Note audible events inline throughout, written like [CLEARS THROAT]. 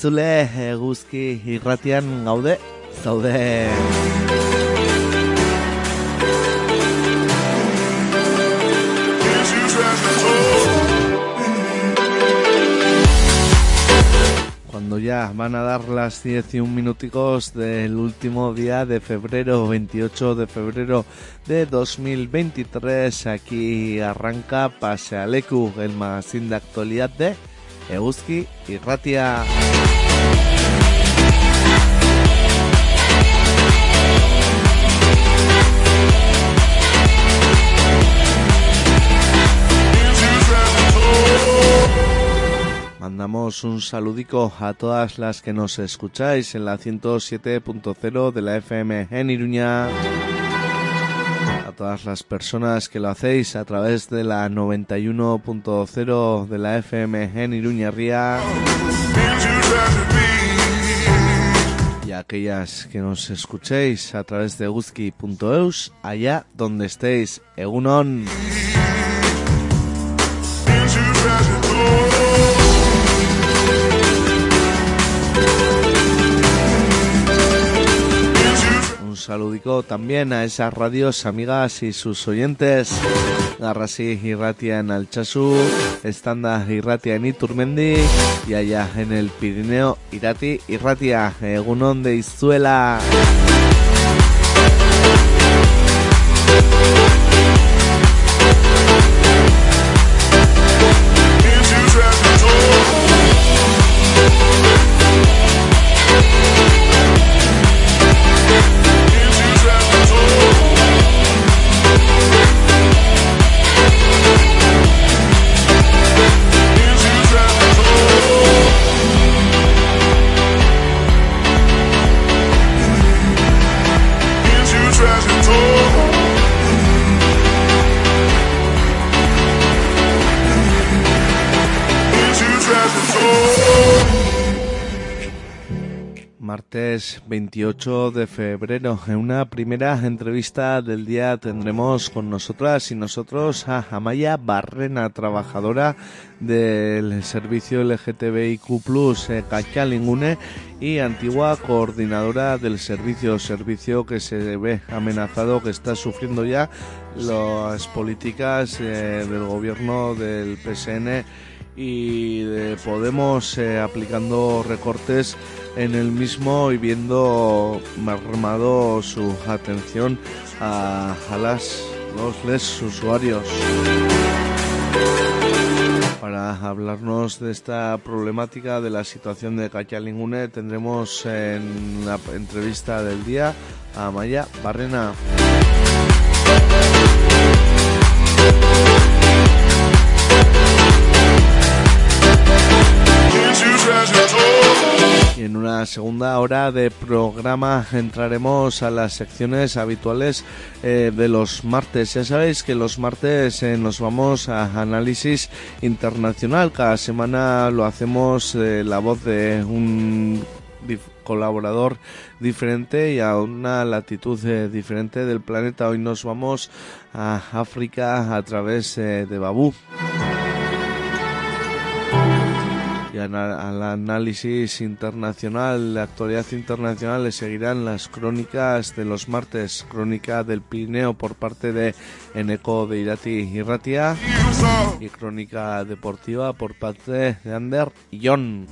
Entzule, eguzki irratian gaude, zaude. Cuando ya van a dar las 10 y un minuticos del último día de febrero, 28 de febrero de 2023, aquí arranca Pase Aleku, el magazine de actualidad de Euski y Ratia. Mandamos un saludico a todas las que nos escucháis en la 107.0 de la FM en Iruña. Todas las personas que lo hacéis a través de la 91.0 de la FM en Iruña Ría. Y aquellas que nos escuchéis a través de guzki.eus, allá donde estéis. Egunon. Un saludico también a esas radios amigas y sus oyentes. Garrasi Irratia en Alchazu, Estanda Irratia en Iturmendi y allá en el Pirineo Irati Irratia, Egunon de Izuela. Martes 28 de febrero. En una primera entrevista del día tendremos con nosotras y nosotros a Amaya Barrena, trabajadora del servicio LGTBIQ eh, Cachalingune y antigua coordinadora del servicio, servicio que se ve amenazado, que está sufriendo ya las políticas eh, del gobierno del PSN y de Podemos eh, aplicando recortes en el mismo y viendo mermado su atención a, a las los les usuarios. Para hablarnos de esta problemática de la situación de Cachalingune tendremos en la entrevista del día a Maya Barrena. Segunda hora de programa entraremos a las secciones habituales eh, de los martes. Ya sabéis que los martes eh, nos vamos a análisis internacional. Cada semana lo hacemos eh, la voz de un colaborador diferente y a una latitud diferente del planeta. Hoy nos vamos a África a través de Babú al análisis internacional, la actualidad internacional, le seguirán las crónicas de los martes, crónica del Pirineo por parte de Eneco de Irati Irratia y crónica deportiva por parte de Ander y John.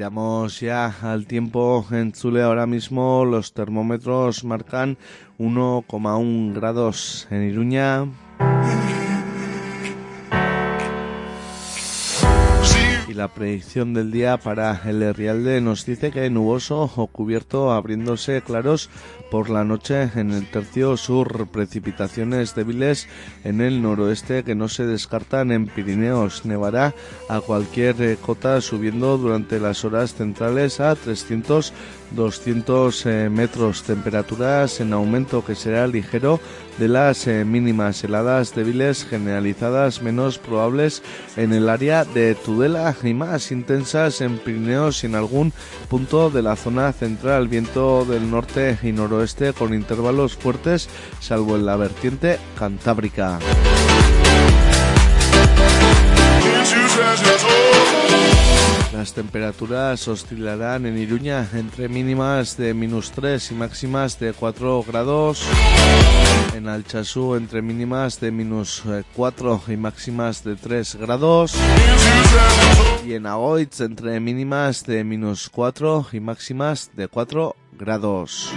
Vamos ya al tiempo en Chule. Ahora mismo los termómetros marcan 1,1 grados en Iruña. La predicción del día para el Rialde nos dice que nuboso o cubierto abriéndose claros por la noche en el tercio sur, precipitaciones débiles en el noroeste que no se descartan en Pirineos. Nevará a cualquier cota subiendo durante las horas centrales a 300 200 eh, metros, temperaturas en aumento que será ligero de las eh, mínimas heladas débiles generalizadas menos probables en el área de Tudela y más intensas en Pirineos y en algún punto de la zona central, viento del norte y noroeste con intervalos fuertes salvo en la vertiente cantábrica. Las temperaturas oscilarán en Iruña entre mínimas de menos 3 y máximas de 4 grados. En Alchazú entre mínimas de menos 4 y máximas de 3 grados. Y en Agoitz entre mínimas de menos 4 y máximas de 4 grados.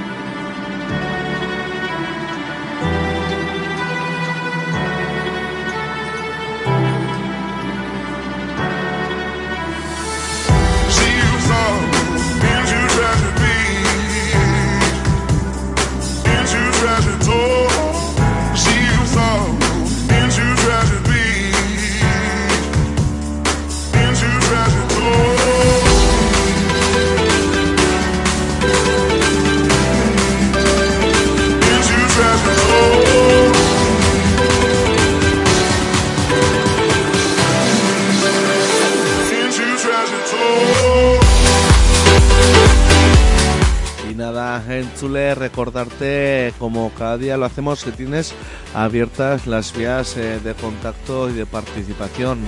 Recordarte, como cada día lo hacemos, que tienes abiertas las vías eh, de contacto y de participación.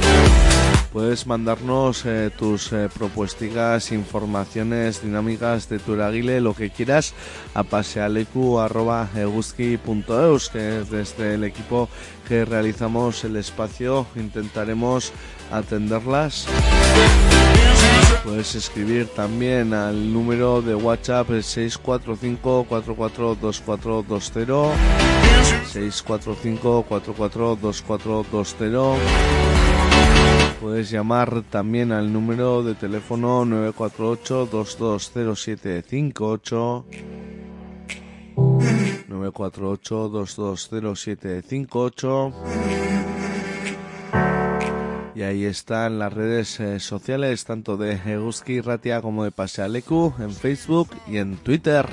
Puedes mandarnos eh, tus eh, propuestas, informaciones, dinámicas de tu aguile, lo que quieras, a pasealecu.eguski.eus, que desde el equipo que realizamos el espacio intentaremos atenderlas. Puedes escribir también al número de WhatsApp 645-442420. 645-442420. Puedes llamar también al número de teléfono 948-220758. 948-220758 y ahí están las redes eh, sociales tanto de Eguski Ratia como de Pasealeku en Facebook y en Twitter.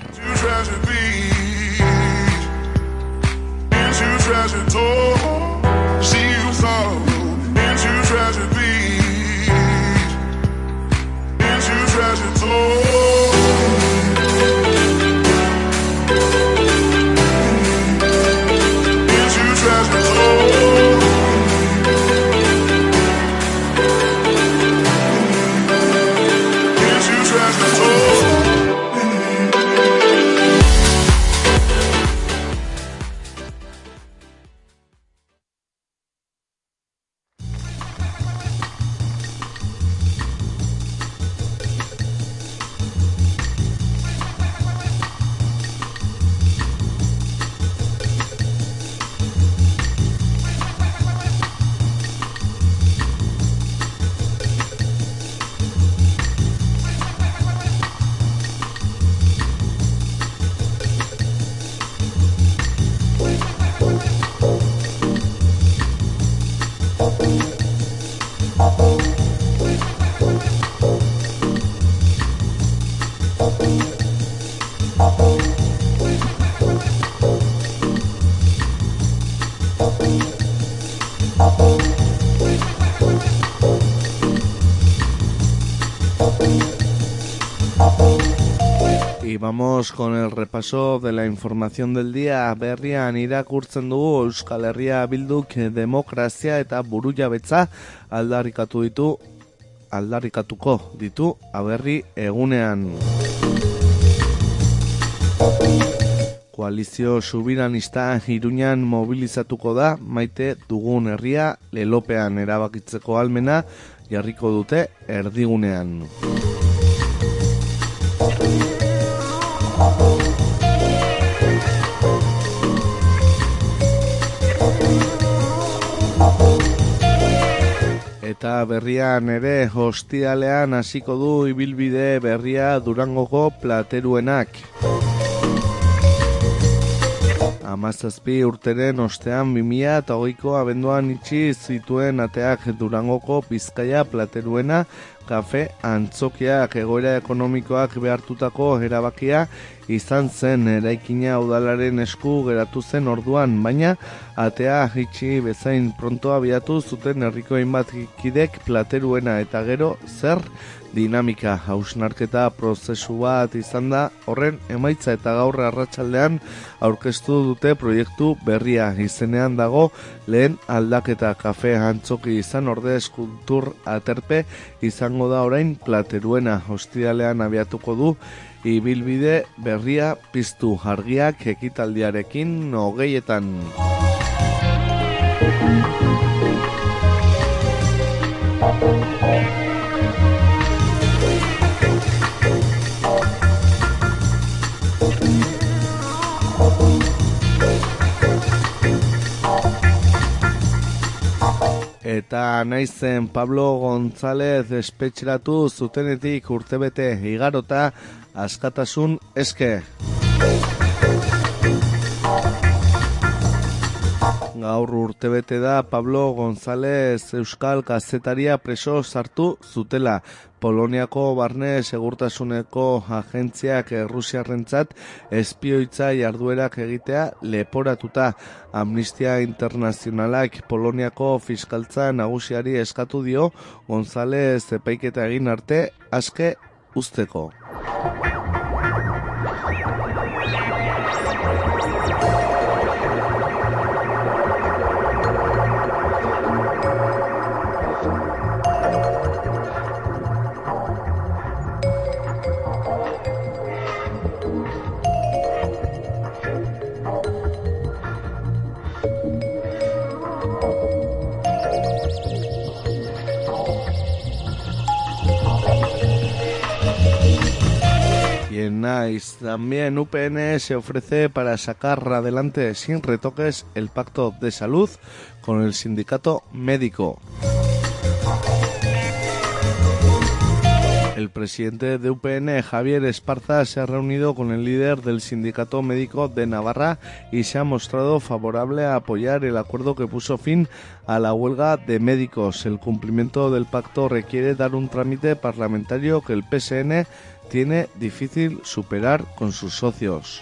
Vamos con el repaso de la información del día. Berrian irakurtzen dugu Euskal Herria Bilduk demokrazia eta burujabetza aldarrikatu ditu aldarrikatuko ditu aberri egunean. Koalizio subiranista Iruñan mobilizatuko da maite dugun herria lelopean erabakitzeko almena jarriko dute erdigunean. Eta berrian ere hostialean hasiko du ibilbide berria Durangoko plateruenak. Amazazpi urteren ostean 2000 eta hogeiko abenduan itxi zituen ateak Durangoko Bizkaia plateruena kafe antzokiak egoera ekonomikoak behartutako erabakia izan zen eraikina udalaren esku geratu zen orduan, baina atea hitxi bezain pronto abiatu zuten herriko hainbat kidek plateruena eta gero zer dinamika. Hausnarketa prozesu bat izan da horren emaitza eta gaur arratsaldean aurkeztu dute proiektu berria. Izenean dago lehen aldaketa kafe antzoki izan orde eskultur aterpe izango da orain plateruena. Hostialean abiatuko du ibilbide berria piztu argiak ekitaldiarekin hogeietan. Eta naizen Pablo González espetxeratu zutenetik urtebete igarota askatasun eske. Gaur urtebete da Pablo González Euskal Kazetaria preso sartu zutela. Poloniako barne segurtasuneko agentziak Rusiarrentzat espioitza jarduerak egitea leporatuta. Amnistia Internazionalak Poloniako fiskaltza nagusiari eskatu dio González epaiketa egin arte aske uzteko. Nice. También UPN se ofrece para sacar adelante sin retoques el pacto de salud con el sindicato médico. El presidente de UPN, Javier Esparza, se ha reunido con el líder del Sindicato Médico de Navarra y se ha mostrado favorable a apoyar el acuerdo que puso fin a la huelga de médicos. El cumplimiento del pacto requiere dar un trámite parlamentario que el PSN tiene difícil superar con sus socios.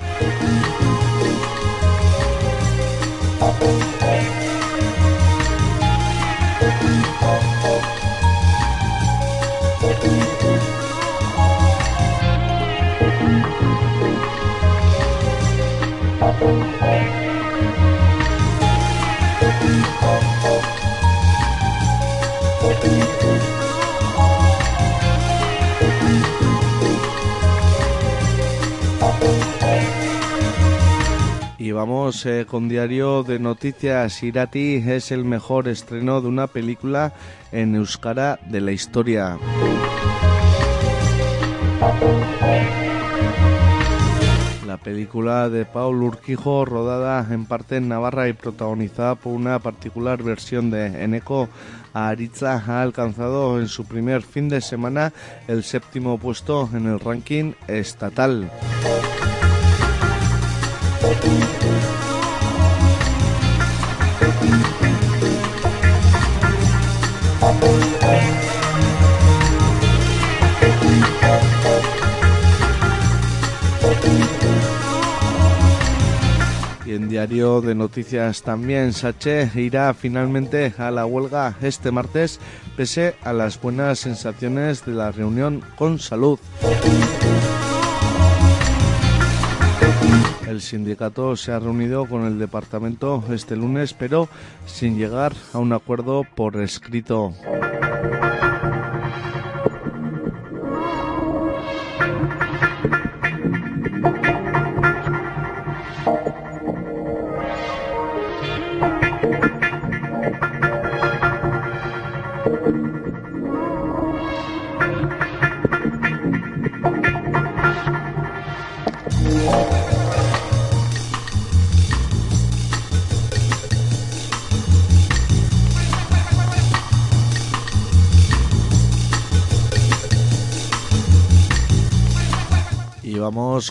Y vamos eh, con diario de noticias. Irati es el mejor estreno de una película en Euskara de la historia. La película de Paul Urquijo, rodada en parte en Navarra y protagonizada por una particular versión de Eneco Aritza, ha alcanzado en su primer fin de semana el séptimo puesto en el ranking estatal. En diario de noticias también, Sache irá finalmente a la huelga este martes, pese a las buenas sensaciones de la reunión con salud. El sindicato se ha reunido con el departamento este lunes, pero sin llegar a un acuerdo por escrito.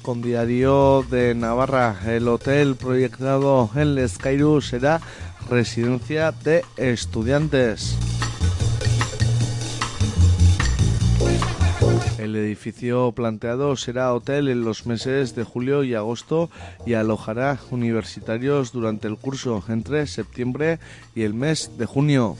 Con Diario de Navarra. El hotel proyectado en Lescairu será residencia de estudiantes. El edificio planteado será hotel en los meses de julio y agosto y alojará universitarios durante el curso entre septiembre y el mes de junio.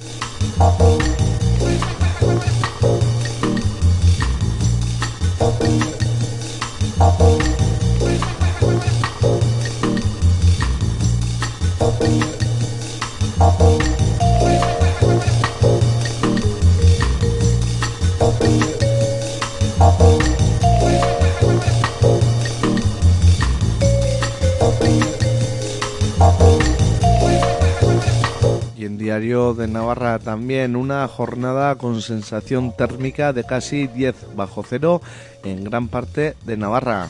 De Navarra también una jornada con sensación térmica de casi 10 bajo cero en gran parte de Navarra.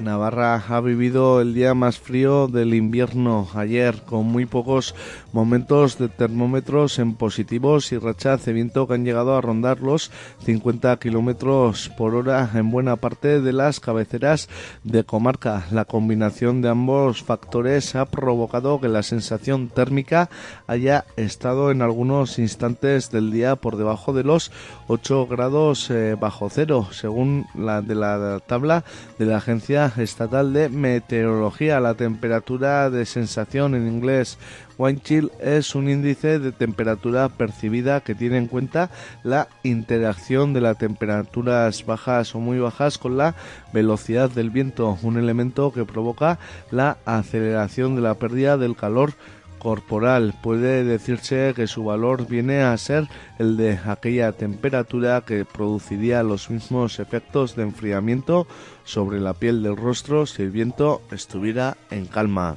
Navarra ha vivido el día más frío del invierno ayer, con muy pocos momentos de termómetros en positivos y rachas de viento que han llegado a rondar los 50 kilómetros por hora en buena parte de las cabeceras de comarca. La combinación de ambos factores ha provocado que la sensación térmica haya estado en algunos instantes del día por debajo de los 8 grados eh, bajo cero, según la de la tabla de la agencia Estatal de Meteorología. La temperatura de sensación en inglés Wine Chill es un índice de temperatura percibida que tiene en cuenta la interacción de las temperaturas bajas o muy bajas con la velocidad del viento, un elemento que provoca la aceleración de la pérdida del calor corporal. Puede decirse que su valor viene a ser el de aquella temperatura que produciría los mismos efectos de enfriamiento sobre la piel del rostro si el viento estuviera en calma.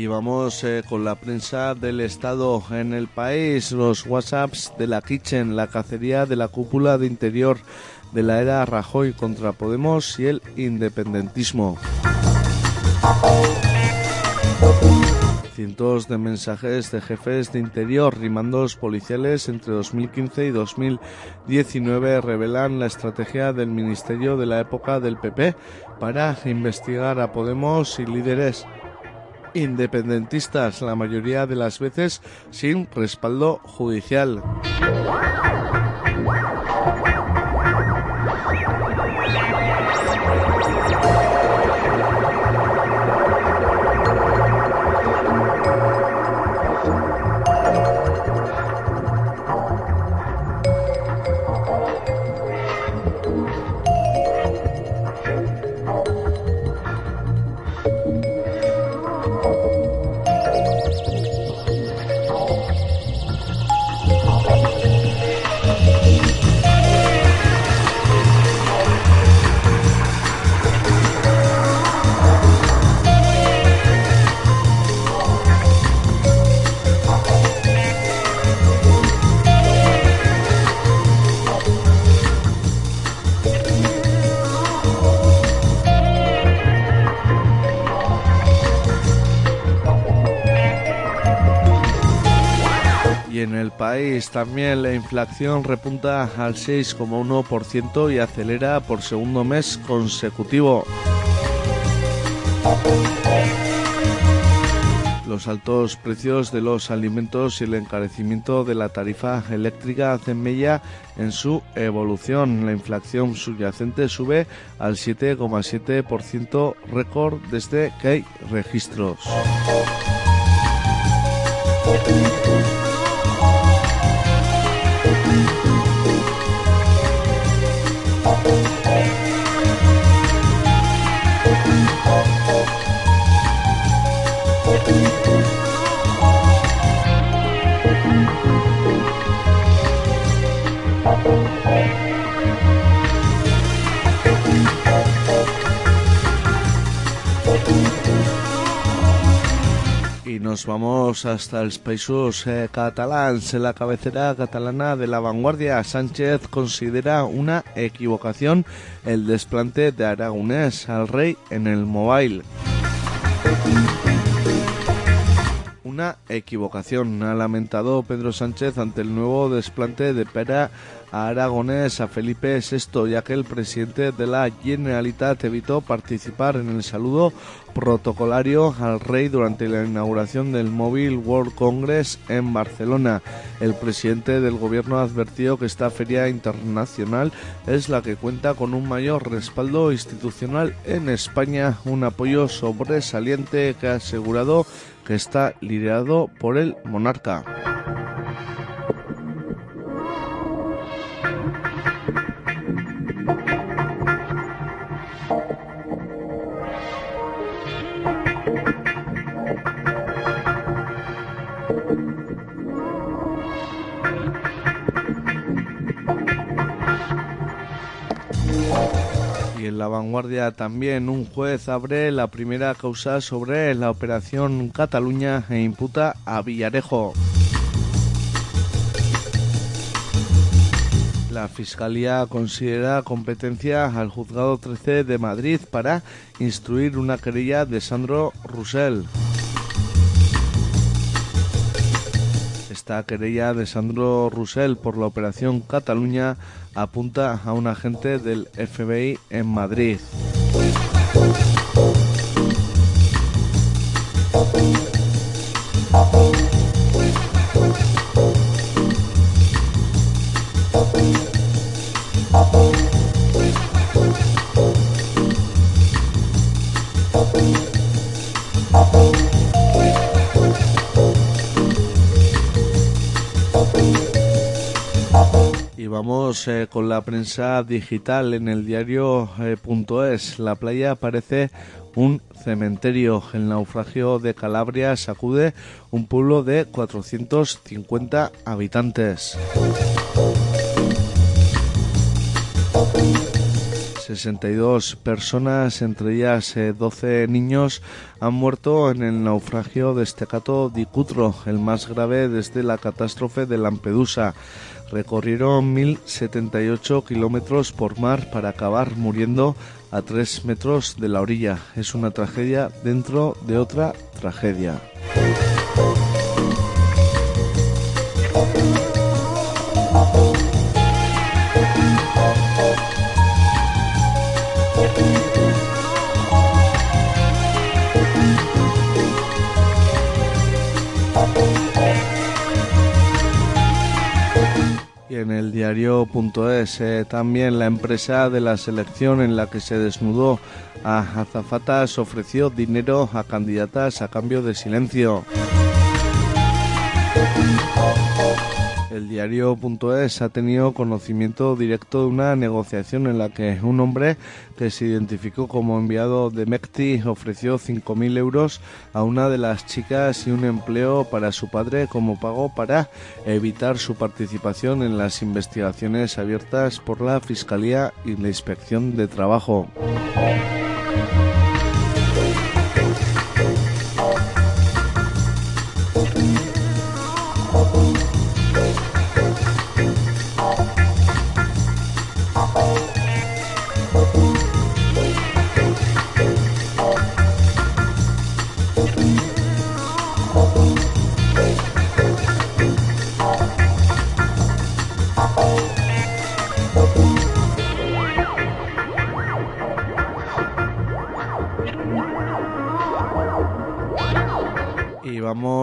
Y vamos eh, con la prensa del Estado en el país, los WhatsApps de la Kitchen, la cacería de la cúpula de interior de la era Rajoy contra Podemos y el independentismo. Cientos de mensajes de jefes de interior y mandos policiales entre 2015 y 2019 revelan la estrategia del Ministerio de la época del PP para investigar a Podemos y líderes independentistas, la mayoría de las veces sin respaldo judicial. País también la inflación repunta al 6,1% y acelera por segundo mes consecutivo. Los altos precios de los alimentos y el encarecimiento de la tarifa eléctrica hacen mella en su evolución. La inflación subyacente sube al 7,7% récord desde que hay registros. Vamos hasta el Países eh, Catalans. La cabecera catalana de la vanguardia, Sánchez considera una equivocación el desplante de Aragonés al rey en el mobile. Una equivocación, ha lamentado Pedro Sánchez ante el nuevo desplante de Pera a Aragonés a Felipe VI, ya que el presidente de la Generalitat evitó participar en el saludo protocolario al rey durante la inauguración del Mobile World Congress en Barcelona. El presidente del gobierno advirtió que esta feria internacional es la que cuenta con un mayor respaldo institucional en España, un apoyo sobresaliente que ha asegurado está liderado por el monarca. En la vanguardia también un juez abre la primera causa sobre la operación Cataluña e imputa a Villarejo. La Fiscalía considera competencia al Juzgado 13 de Madrid para instruir una querella de Sandro Roussel. Esta querella de Sandro Roussel por la operación Cataluña apunta a un agente del FBI en Madrid. Eh, con la prensa digital en el diario eh. La playa parece un cementerio. El naufragio de Calabria sacude un pueblo de 450 habitantes. 62 personas, entre ellas 12 niños, han muerto en el naufragio de Estecato di Cutro, el más grave desde la catástrofe de Lampedusa. Recorrieron 1.078 kilómetros por mar para acabar muriendo a 3 metros de la orilla. Es una tragedia dentro de otra tragedia. En el diario.es eh, también la empresa de la selección en la que se desnudó a azafatas ofreció dinero a candidatas a cambio de silencio. El diario.es ha tenido conocimiento directo de una negociación en la que un hombre que se identificó como enviado de Mecti ofreció 5.000 euros a una de las chicas y un empleo para su padre como pago para evitar su participación en las investigaciones abiertas por la Fiscalía y la Inspección de Trabajo.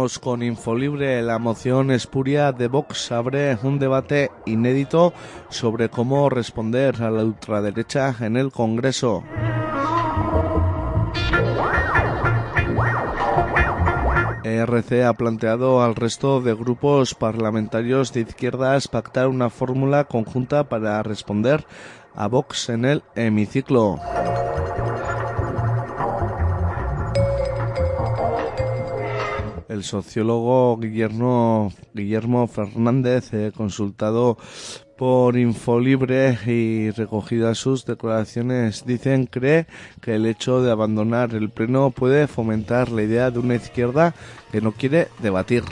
Vamos con Infolibre. La moción espuria de Vox abre un debate inédito sobre cómo responder a la ultraderecha en el Congreso. ERC ha planteado al resto de grupos parlamentarios de izquierdas pactar una fórmula conjunta para responder a Vox en el hemiciclo. El sociólogo Guillermo, Fernández, eh, consultado por Infolibre y recogidas sus declaraciones, dicen cree que el hecho de abandonar el pleno puede fomentar la idea de una izquierda que no quiere debatir.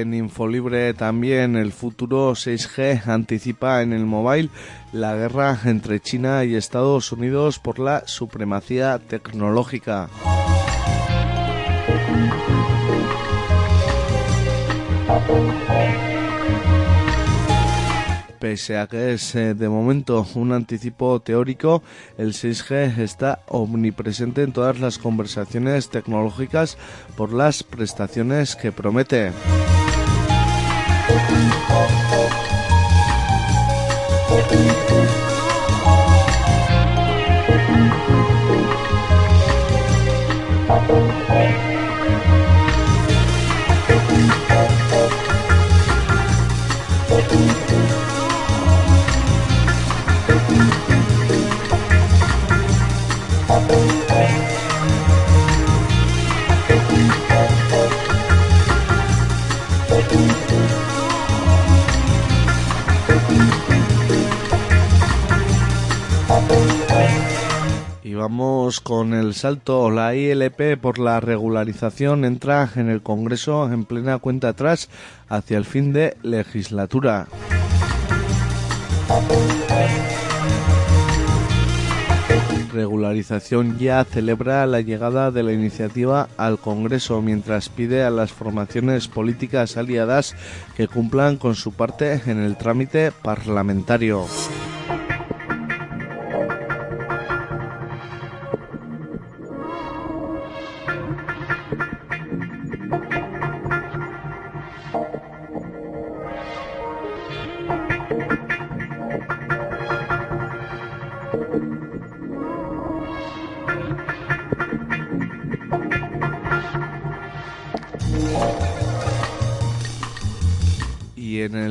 En Infolibre también el futuro 6G anticipa en el mobile la guerra entre China y Estados Unidos por la supremacía tecnológica. Pese a que es eh, de momento un anticipo teórico, el 6G está omnipresente en todas las conversaciones tecnológicas por las prestaciones que promete. Vamos con el salto. La ILP por la regularización entra en el Congreso en plena cuenta atrás hacia el fin de legislatura. Regularización ya celebra la llegada de la iniciativa al Congreso mientras pide a las formaciones políticas aliadas que cumplan con su parte en el trámite parlamentario.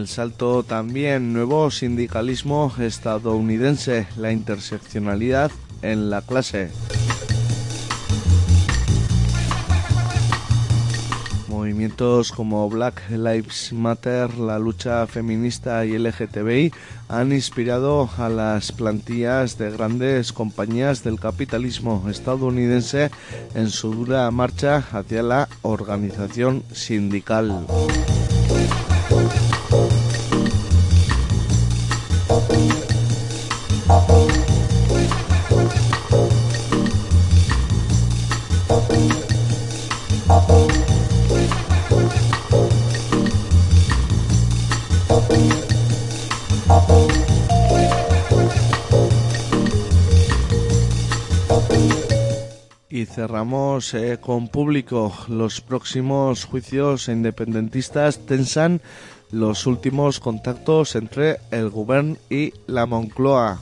Salto también nuevo sindicalismo estadounidense, la interseccionalidad en la clase. Movimientos como Black Lives Matter, la lucha feminista y LGTBI han inspirado a las plantillas de grandes compañías del capitalismo estadounidense en su dura marcha hacia la organización sindical. Y cerramos eh, con público. Los próximos juicios independentistas tensan los últimos contactos entre el gobierno y la Moncloa.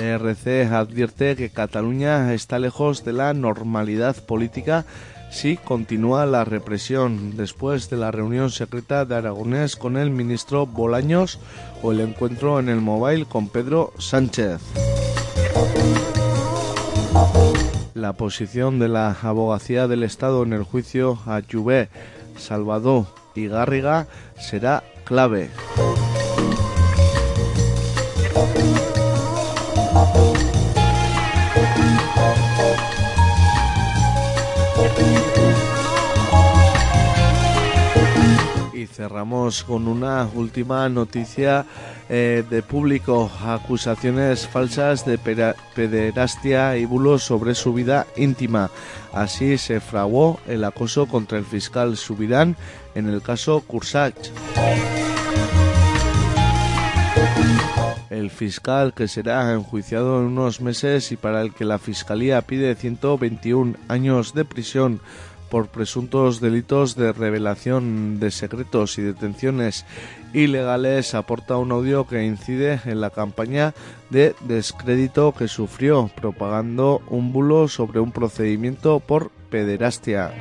ERC advierte que Cataluña está lejos de la normalidad política si continúa la represión después de la reunión secreta de Aragonés con el ministro Bolaños o el encuentro en el móvil con Pedro Sánchez. La posición de la abogacía del Estado en el juicio a Juvé, Salvador y Garriga será clave. Cerramos con una última noticia eh, de público. Acusaciones falsas de pederastia y bulos sobre su vida íntima. Así se fraguó el acoso contra el fiscal Subirán en el caso Cursach. El el fiscal que será enjuiciado en unos meses y para el que la Fiscalía pide 121 años de prisión por presuntos delitos de revelación de secretos y detenciones ilegales aporta un audio que incide en la campaña de descrédito que sufrió propagando un bulo sobre un procedimiento por pederastia.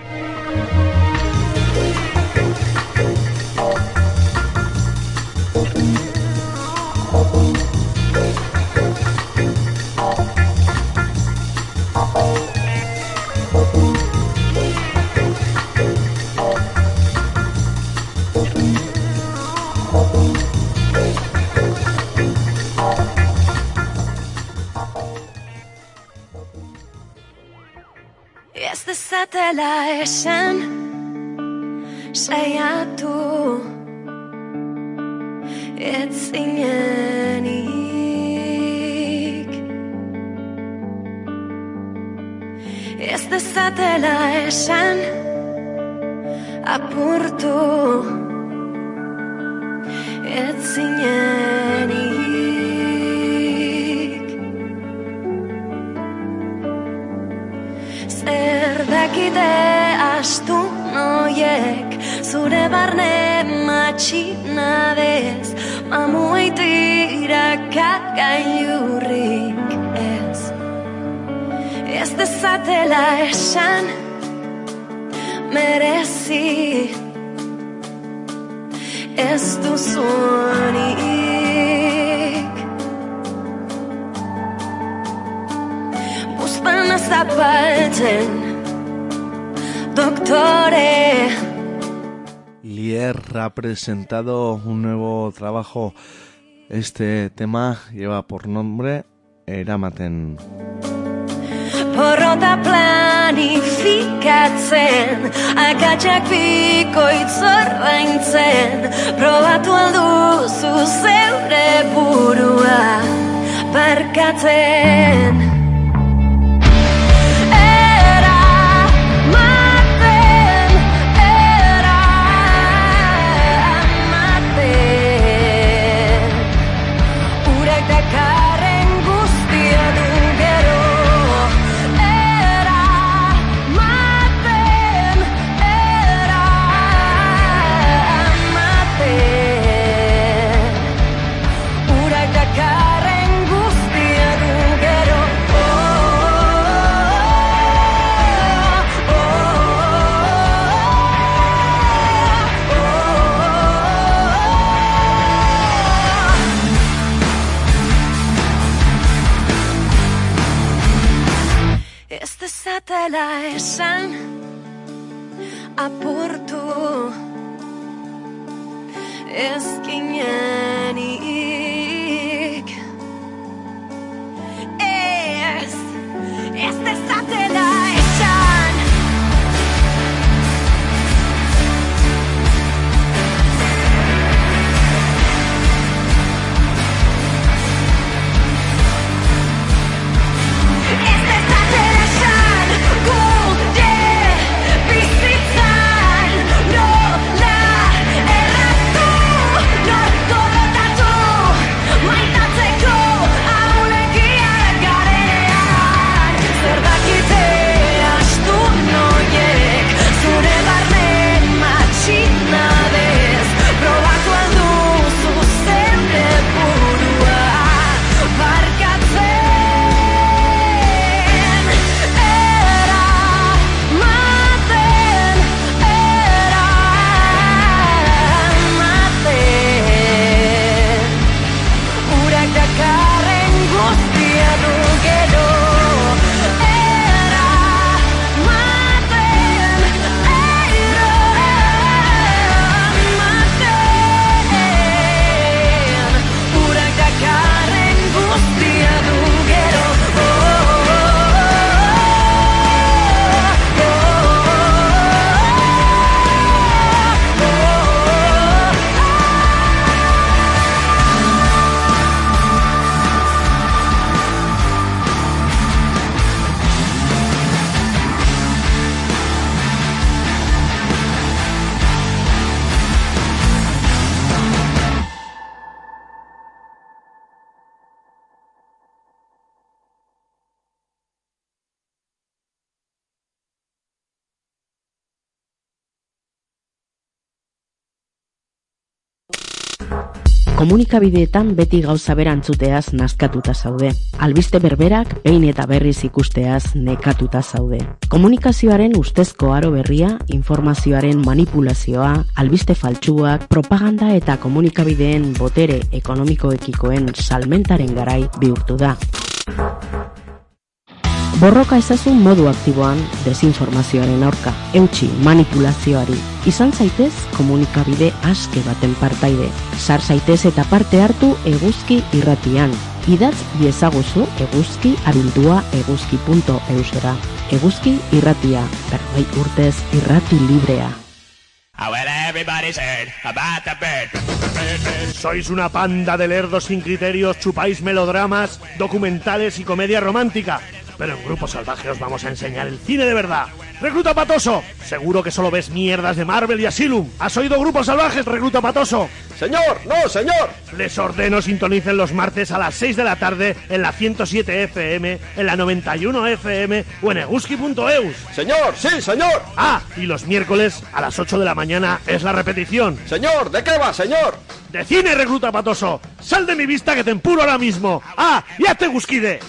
zaretela esan saiatu. Etzinenik ez dezatela esan apurtu. Etzinenik dakite astu noiek zure barne matxinadez mamuitira kagailurrik ez. Ez dezatela esan merezi. Ez duzunik Buzpana zapaltzen doctore. Lier ha presentado un nuevo trabajo. Este tema lleva por nombre Eramaten. Porrota planifikatzen Akatxak bikoitz ordaintzen Probatu alduzu zeure burua Barkatzen zidatela esan apurtu ezkinenik ez ez dezatela komunikabideetan beti gauza berantzuteaz naskatuta zaude. Albiste berberak behin eta berriz ikusteaz nekatuta zaude. Komunikazioaren ustezko aro berria, informazioaren manipulazioa, albiste faltsuak, propaganda eta komunikabideen botere ekonomikoekikoen salmentaren garai bihurtu da. Borroka ezazun modu aktiboan desinformazioaren aurka, eutxi manipulazioari. Izan zaitez komunikabide aske baten partaide. Sar zaitez eta parte hartu eguzki irratian. Idatz diezaguzu eguzki abildua eguzki.eusera. Eguzki irratia, berroi urtez irrati librea. Sois una panda de lerdos sin criterios, chupáis melodramas, documentales y comedia romántica. Pero en Grupo Salvaje os vamos a enseñar el cine de verdad. ¡Recluta Patoso! Seguro que solo ves mierdas de Marvel y Asylum. ¿Has oído Grupo Salvaje, Recluta Patoso? Señor, no, señor. Les ordeno sintonicen los martes a las 6 de la tarde en la 107 FM, en la 91 FM o en eguski.eus. Señor, sí, señor. Ah, y los miércoles a las 8 de la mañana es la repetición. Señor, ¿de qué va, señor? De cine, Recluta Patoso. Sal de mi vista que te empuro ahora mismo. Ah, y hazte Gusquide.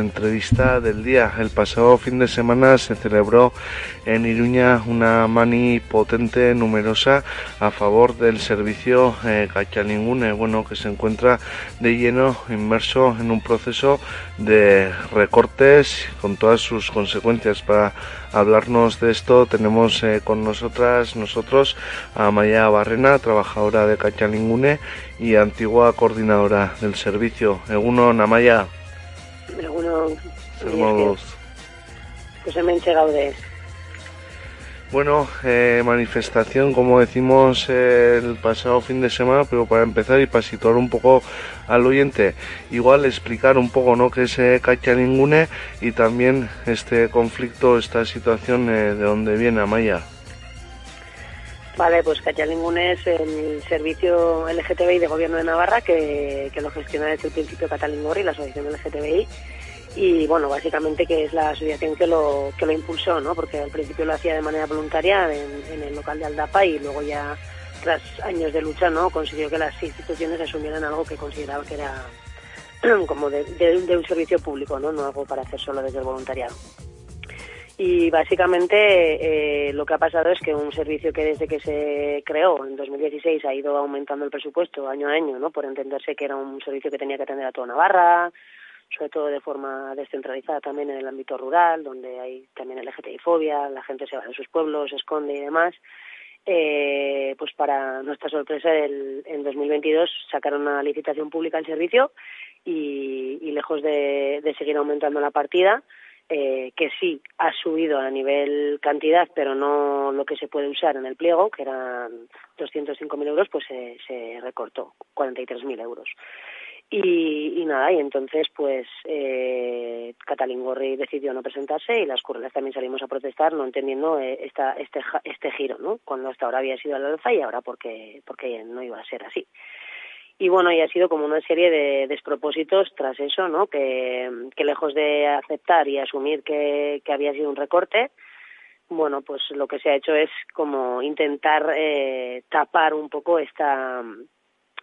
Entrevista del día. El pasado fin de semana se celebró en Iruña una mani potente, numerosa, a favor del servicio eh, Cachalingune, bueno, que se encuentra de lleno inmerso en un proceso de recortes con todas sus consecuencias. Para hablarnos de esto tenemos eh, con nosotras, nosotros, a Maya Barrena, trabajadora de Cachalingune y antigua coordinadora del servicio. Eguno, Namaya. Hermanos. Pues hemen gaude. Bueno, eh, manifestación, como decimos eh, el pasado fin de semana, pero para empezar y para situar un poco al oyente, igual explicar un poco ¿no? qué es eh, Cachalingune y también este conflicto, esta situación eh, de dónde viene Amaya. Vale, pues Cachalingune es el servicio LGTBI de Gobierno de Navarra que, que lo gestiona desde el principio Catalingorri, la asociación LGTBI, y bueno, básicamente que es la asociación que lo, que lo impulsó, ¿no? Porque al principio lo hacía de manera voluntaria en, en el local de Aldapa y luego ya tras años de lucha, ¿no? Consiguió que las instituciones asumieran algo que consideraba que era [CLEARS THROAT] como de, de- un servicio público, ¿no? No algo para hacer solo desde el voluntariado. Y básicamente eh, lo que ha pasado es que un servicio que desde que se creó en 2016 ha ido aumentando el presupuesto año a año, ¿no? Por entenderse que era un servicio que tenía que atender a toda Navarra, sobre todo de forma descentralizada también en el ámbito rural, donde hay también LGTBI-fobia, la gente se va de sus pueblos, se esconde y demás. Eh, pues para nuestra sorpresa, el, en 2022 sacaron una licitación pública al servicio y, y lejos de, de seguir aumentando la partida, eh, que sí ha subido a nivel cantidad, pero no lo que se puede usar en el pliego, que eran 205.000 euros, pues se, se recortó 43.000 euros. Y, y nada, y entonces pues eh, Catalingorri decidió no presentarse y las currelas también salimos a protestar, no entendiendo eh, esta, este, este giro, ¿no? Cuando hasta ahora había sido al alza y ahora porque, porque no iba a ser así. Y bueno, y ha sido como una serie de despropósitos tras eso, ¿no? Que, que lejos de aceptar y asumir que, que había sido un recorte, bueno, pues lo que se ha hecho es como intentar eh, tapar un poco esta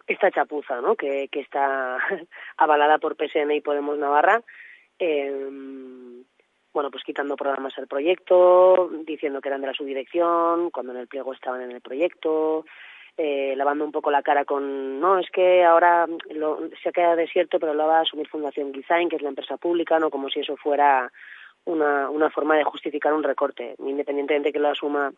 esta chapuza, ¿no? Que, está [LAUGHS] avalada por PSN y Podemos Navarra. Eh, bueno, pues quitando programas al proyecto, diciendo que eran de la subdirección, cuando en el pliego estaban en el proyecto, eh, lavando un poco la cara con, no, es que ahora lo, se ha quedado desierto, pero lo va a asumir Fundación Design, que es la empresa pública, no como si eso fuera una, una forma de justificar un recorte, independientemente que lo asuma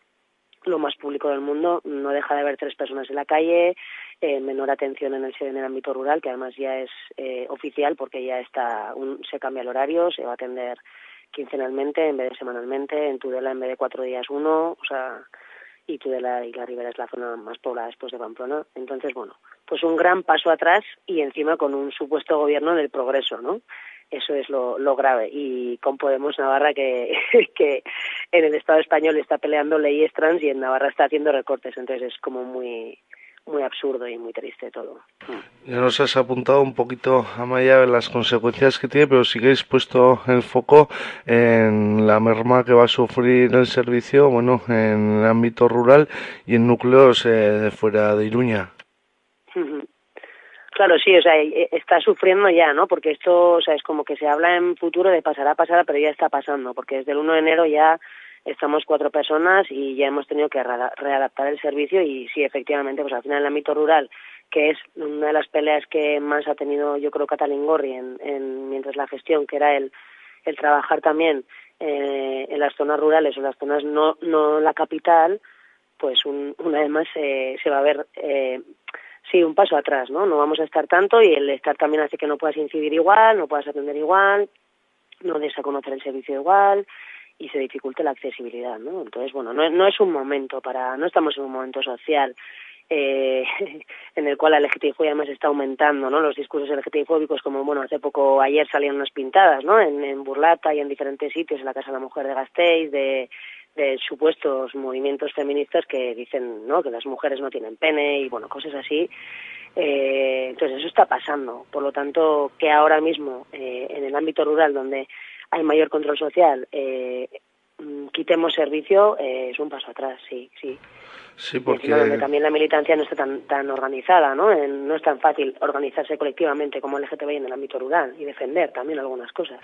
lo más público del mundo, no deja de haber tres personas en la calle, eh, menor atención en el, en el ámbito rural, que además ya es eh, oficial porque ya está un, se cambia el horario, se va a atender quincenalmente en vez de semanalmente, en Tudela en vez de cuatro días uno, o sea, y Tudela y la Ribera es la zona más poblada después de Pamplona. Entonces, bueno, pues un gran paso atrás y encima con un supuesto gobierno del progreso, ¿no? Eso es lo, lo grave. Y con Podemos Navarra, que, [LAUGHS] que en el Estado español está peleando leyes trans y en Navarra está haciendo recortes. Entonces es como muy, muy absurdo y muy triste todo. Ya nos has apuntado un poquito, Amaya, las consecuencias que tiene, pero sí que habéis puesto el foco en la merma que va a sufrir el servicio, bueno, en el ámbito rural y en núcleos eh, de fuera de Iruña. Claro, sí, o sea, e- está sufriendo ya, ¿no? Porque esto, o sea, es como que se habla en futuro de pasará, pasará, pero ya está pasando, porque desde el 1 de enero ya estamos cuatro personas y ya hemos tenido que reada- readaptar el servicio y sí, efectivamente, pues al final el ámbito rural, que es una de las peleas que más ha tenido, yo creo, Catalingorri en, en, mientras la gestión, que era el, el trabajar también eh, en las zonas rurales o las zonas no, no la capital, pues un, una vez más eh, se va a ver eh, sí un paso atrás no no vamos a estar tanto y el estar también hace que no puedas incidir igual no puedas atender igual no des a conocer el servicio igual y se dificulte la accesibilidad no entonces bueno no, no es un momento para no estamos en un momento social eh, [LAUGHS] en el cual la LGTBI además está aumentando, ¿no? Los discursos LGTBI-fóbicos, como, bueno, hace poco, ayer salían unas pintadas, ¿no? En, en Burlata y en diferentes sitios, en la Casa de la Mujer de Gasteiz, de, de supuestos movimientos feministas que dicen, ¿no? Que las mujeres no tienen pene y, bueno, cosas así. Eh, entonces, eso está pasando. Por lo tanto, que ahora mismo, eh, en el ámbito rural, donde hay mayor control social, eh, quitemos servicio eh, es un paso atrás, sí, sí. Sí, porque también la militancia no está tan, tan organizada, ¿no? En- no es tan fácil organizarse colectivamente como el LGTBI en el ámbito rural y defender también algunas cosas.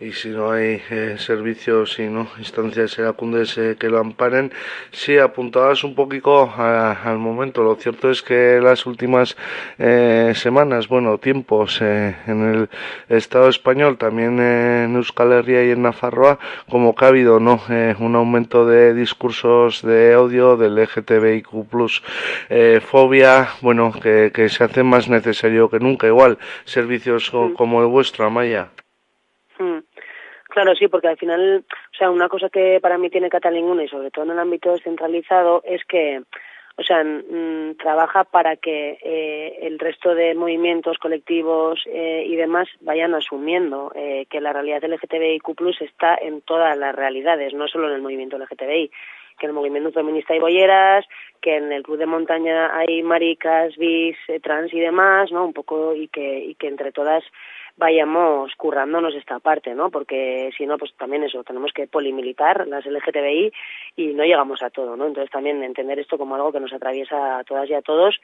Y si no hay eh, servicios y no instancias iracundes eh, que lo amparen, sí, apuntabas un poquito a- al momento. Lo cierto es que las últimas eh, semanas, bueno, tiempos eh, en el Estado español, también en Euskal Herria y en Nafarroa, como que ha habido no Eh, un aumento de discursos de odio del LGTBIQ+, eh, fobia, bueno, que, que se hace más necesario que nunca. Igual, servicios Mm. como el vuestro, Amaya. Mm. Claro, sí, porque al final, o sea, una cosa que para mí tiene Catalinguna y sobre todo en el ámbito descentralizado es que, o sea, mm, trabaja para que eh, el resto de movimientos colectivos eh, y demás vayan asumiendo eh, que la realidad LGTBIQ+ está en todas las realidades, no solo en el movimiento LGTBI que en el movimiento feminista hay bolleras, que en el club de montaña hay maricas, bis, eh, trans y demás, ¿no? Un poco y que y que entre todas vayamos currándonos esta parte, ¿no? Porque si no, pues también eso, tenemos que polimilitar las LGTBI y no llegamos a todo, ¿no? Entonces también entender esto como algo que nos atraviesa a todas y a todos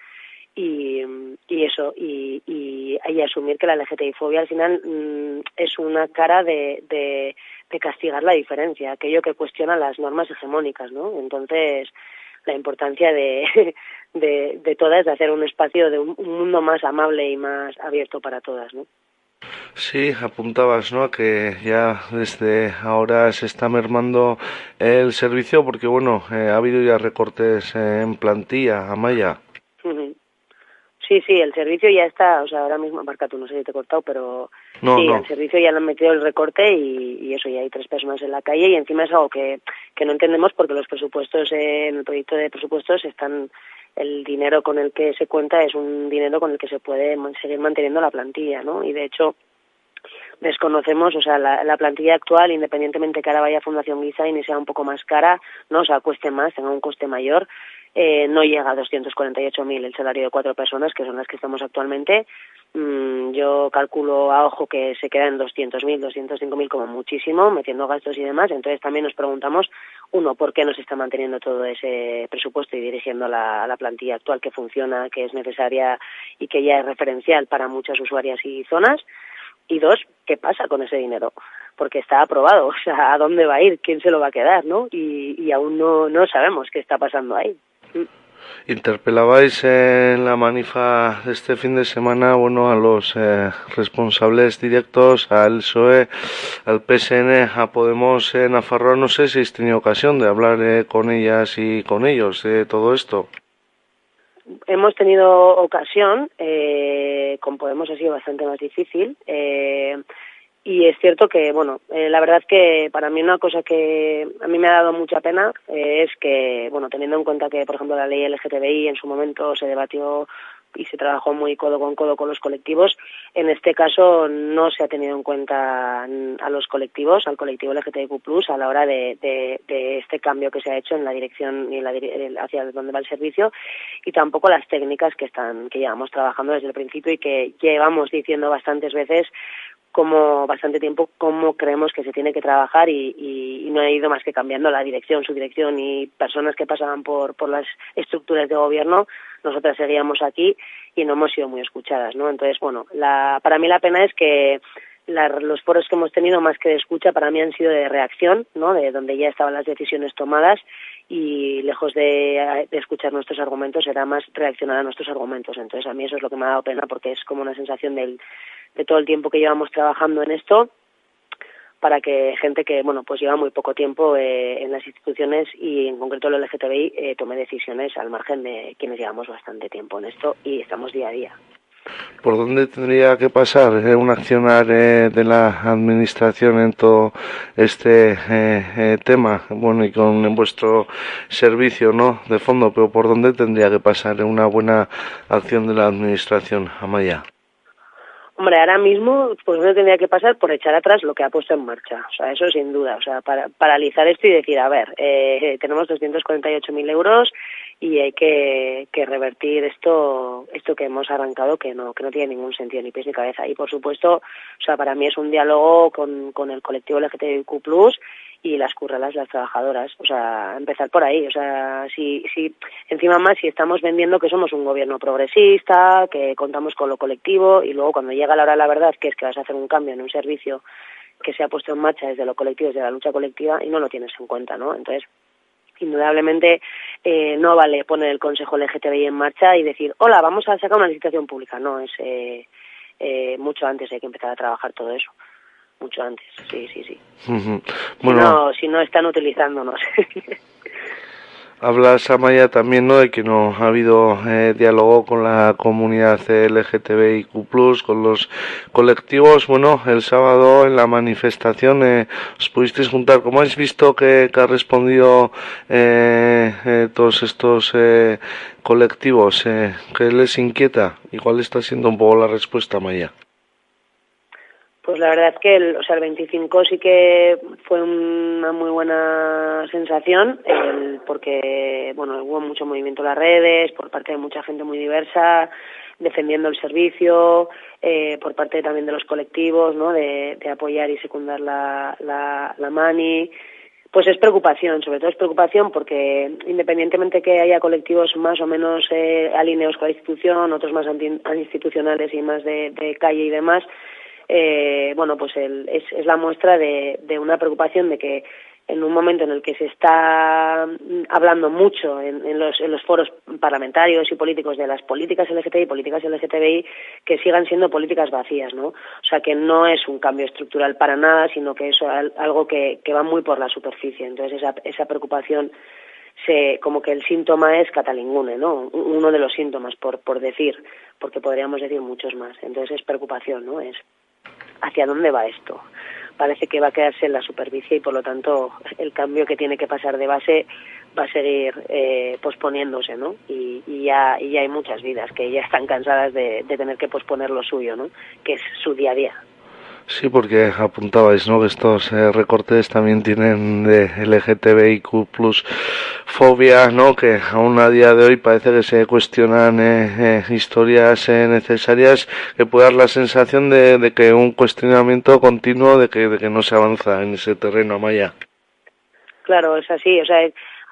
y, eso, y, y, asumir que la LGTBI-fobia al final mm, es una cara de, de, de castigar la diferencia, aquello que cuestiona las normas hegemónicas, ¿no? Entonces, la importancia de, [LAUGHS] de, de todas de hacer un espacio de un, un mundo más amable y más abierto para todas, ¿no? Sí, apuntabas, ¿no? Que ya desde ahora se está mermando el servicio porque, bueno, eh, ha habido ya recortes en plantilla, Amaya. Sí, sí, el servicio ya está, o sea, ahora mismo, Marca, tú no sé si te he cortado, pero No, sí, no. el servicio ya le han metido el recorte y, y eso, ya hay tres personas en la calle y encima es algo que, que no entendemos porque los presupuestos, eh, en el proyecto de presupuestos están, el dinero con el que se cuenta es un dinero con el que se puede seguir manteniendo la plantilla, ¿no? Y de hecho, desconocemos, o sea, la, la plantilla actual, independientemente que ahora vaya Fundación Design y sea un poco más cara, no, o sea, cueste más, tenga un coste mayor, eh, no llega a 248.000 el salario de cuatro personas, que son las que estamos actualmente. Mm, yo calculo a ojo que se queda en 200.000, 205.000 como muchísimo, metiendo gastos y demás. Entonces también nos preguntamos, uno, ¿por qué no se está manteniendo todo ese presupuesto y dirigiendo la, la plantilla actual que funciona, que es necesaria y que ya es referencial para muchas usuarias y zonas? Y dos, ¿qué pasa con ese dinero? Porque está aprobado, [LAUGHS] o sea, ¿a dónde va a ir? ¿Quién se lo va a quedar? ¿no? Y, y aún no, no sabemos qué está pasando ahí. Interpelabais en la manifa de este fin de semana, bueno, a los eh, responsables directos, al PSOE, al PSN, a Podemos en Nafarroa. No sé si habéis tenido ocasión de hablar eh, con ellas y con ellos de todo esto. Hemos tenido ocasión, eh, con Podemos ha sido bastante más difícil, eh, y es cierto que, bueno, eh, la verdad que para mí una cosa que a mí me ha dado mucha pena eh, es que, bueno, teniendo en cuenta que, por ejemplo, la ley LGTBI en su momento se debatió y se trabajó muy codo con codo con los colectivos, en este caso no se ha tenido en cuenta a los colectivos, al colectivo LGTBIQ+, a la hora de, de, de este cambio que se ha hecho en la dirección y en la, hacia donde va el servicio y tampoco las técnicas que están que llevamos trabajando desde el principio y que llevamos diciendo bastantes veces como bastante tiempo cómo creemos que se tiene que trabajar y, y, no ha ido más que cambiando la dirección, su dirección y personas que pasaban por, por las estructuras de gobierno, nosotras seguíamos aquí y no hemos sido muy escuchadas, ¿no? Entonces, bueno, la, para mí la pena es que la- los foros que hemos tenido más que de escucha para mí han sido de reacción, ¿no? De donde ya estaban las decisiones tomadas y lejos de, de escuchar nuestros argumentos era más reaccionar a nuestros argumentos. Entonces a mí eso es lo que me ha dado pena porque es como una sensación del, de todo el tiempo que llevamos trabajando en esto para que gente que bueno pues lleva muy poco tiempo eh, en las instituciones y en concreto el LGTBI eh, tome decisiones al margen de quienes llevamos bastante tiempo en esto y estamos día a día. ¿Por dónde tendría que pasar eh, un accionar eh, de la administración en todo este eh, eh, tema? Bueno, y con vuestro servicio, ¿no? De fondo, pero ¿por dónde tendría que pasar una buena acción de la administración, Amaya? Hombre, ahora mismo, pues no tendría que pasar por echar atrás lo que ha puesto en marcha. O sea, eso sin duda. O sea, para, paralizar esto y decir, a ver, eh, tenemos 248.000 euros y hay que, que revertir esto, esto que hemos arrancado que no, que no tiene ningún sentido ni pies ni cabeza. Y por supuesto, o sea, para mí es un diálogo con, con el colectivo LGTBIQ+, y las curralas las trabajadoras. O sea, empezar por ahí. O sea, si, si encima más si estamos vendiendo que somos un gobierno progresista, que contamos con lo colectivo y luego cuando llega la hora de la verdad, que es que vas a hacer un cambio en un servicio que se ha puesto en marcha desde lo colectivo, desde la lucha colectiva y no lo tienes en cuenta, ¿no? Entonces, indudablemente eh, no vale poner el Consejo LGTBI en marcha y decir, hola, vamos a sacar una licitación pública. No, es eh, eh, mucho antes hay que empezar a trabajar todo eso. Mucho antes, sí, sí, sí. Bueno, Si, no, si no están utilizándonos. [LAUGHS] Hablas, Amaya, también ¿no? de que no ha habido eh, diálogo con la comunidad LGTBIQ+, con los colectivos. Bueno, el sábado en la manifestación eh, os pudisteis juntar. ¿Cómo habéis visto que, que ha respondido eh, eh, todos estos eh, colectivos? Eh, ¿Qué les inquieta? ¿Y cuál está siendo un poco la respuesta, Amaya? Pues la verdad es que el, o sea, el 25 sí que fue una muy buena sensación, el, porque bueno hubo mucho movimiento en las redes, por parte de mucha gente muy diversa, defendiendo el servicio, eh, por parte también de los colectivos, ¿no? de, de apoyar y secundar la, la, la mani. Pues es preocupación, sobre todo es preocupación porque independientemente que haya colectivos más o menos eh, alineados con la institución, otros más anti, institucionales y más de, de calle y demás, eh, bueno, pues el, es, es la muestra de, de una preocupación de que en un momento en el que se está hablando mucho en, en, los, en los foros parlamentarios y políticos de las políticas LGTBI políticas LGTBI que sigan siendo políticas vacías, ¿no? O sea, que no es un cambio estructural para nada, sino que es algo que, que va muy por la superficie. Entonces, esa, esa preocupación se, como que el síntoma es catalingune, ¿no? Uno de los síntomas, por, por decir, porque podríamos decir muchos más. Entonces, es preocupación, ¿no? Es hacia dónde va esto parece que va a quedarse en la superficie y por lo tanto el cambio que tiene que pasar de base va a seguir eh, posponiéndose, ¿no? Y, ya, y ya hay muchas vidas que ya están cansadas de, de tener que posponer lo suyo, ¿no? Que es su día a día. Sí, porque apuntabais, ¿no? Que estos eh, recortes también tienen de LGTBIQ plus fobia, ¿no? Que aún a día de hoy parece que se cuestionan eh, eh, historias eh, necesarias que puede dar la sensación de, que un cuestionamiento continuo de que, de que no se avanza en ese terreno, Maya. Claro, es así, o sea,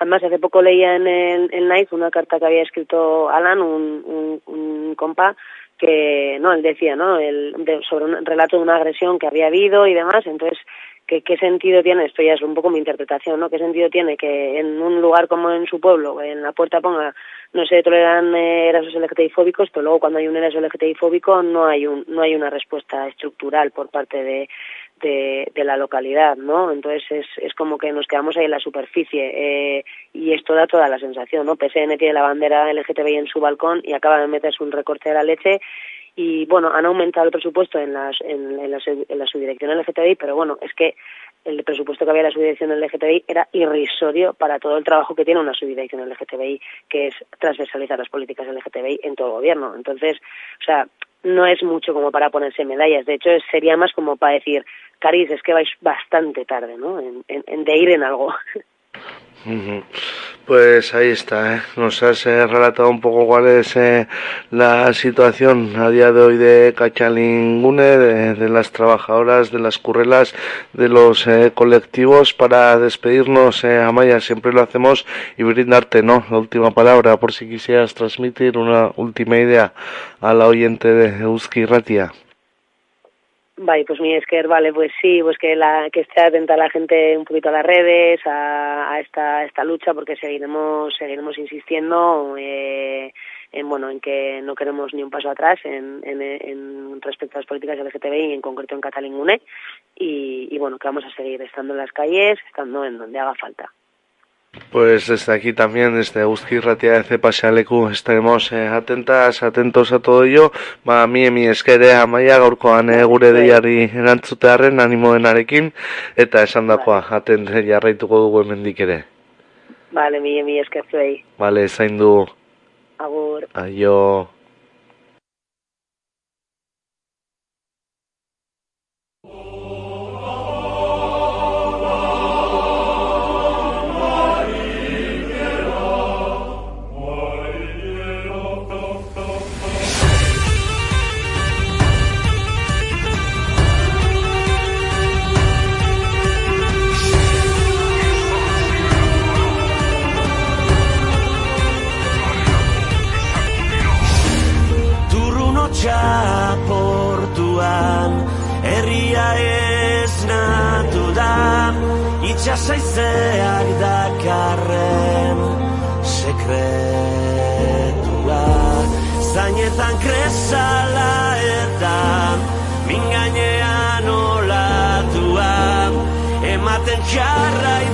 además hace poco leía en el en una carta que había escrito Alan, un, un, un compa, que no él decía no el, de, sobre un relato de una agresión que había habido y demás entonces ¿qué, qué sentido tiene esto ya es un poco mi interpretación no qué sentido tiene que en un lugar como en su pueblo en la puerta ponga no se toleran eh, erasos pero luego cuando hay un eraso LGTBI fóbico no hay un no hay una respuesta estructural por parte de de, de la localidad, ¿no? Entonces es, es como que nos quedamos ahí en la superficie eh, y esto da toda la sensación, ¿no? PSN tiene la bandera LGTBI en su balcón y acaba de meterse un recorte de la leche y bueno, han aumentado el presupuesto en, las, en, en, la, en la subdirección LGTBI, pero bueno, es que el presupuesto que había en la subdirección LGTBI era irrisorio para todo el trabajo que tiene una subdirección LGTBI, que es transversalizar las políticas LGTBI en todo el gobierno. Entonces, o sea, no es mucho como para ponerse medallas. De hecho, sería más como para decir, Caris, es que vais bastante tarde, ¿no? En, en, en de ir en algo. [LAUGHS] Pues ahí está, ¿eh? nos has eh, relatado un poco cuál es eh, la situación a día de hoy de Cachalingune, de, de las trabajadoras, de las currelas, de los eh, colectivos. Para despedirnos, Amaya, siempre lo hacemos y brindarte ¿no? la última palabra por si quisieras transmitir una última idea a la oyente de Euski Ratia. Vale, pues mi esker, vale, pues sí, pues que la que esté atenta la gente un poquito a las redes, a, a esta esta lucha, porque seguiremos seguiremos insistiendo eh, en bueno en que no queremos ni un paso atrás en, en, en respecto a las políticas LGTBI y en concreto en Catalingune y, y bueno que vamos a seguir estando en las calles, estando en donde haga falta. Pues desde aquí también, desde Euski Ratia de Cepasaleku, estaremos eh, atentas, atentos a todo ello. Ba, mi emi eskere amaia gaurkoan eh, gure deiari erantzutearen animo denarekin, eta esan dakoa, atent jarraituko dugu hemendik ere. Vale, mi emi esker zuei. Vale, zain du. Agur. Aio. Lasaizeak dakarren sekretua Zainetan kresala eta mingainean olatua Ematen jarraitzeko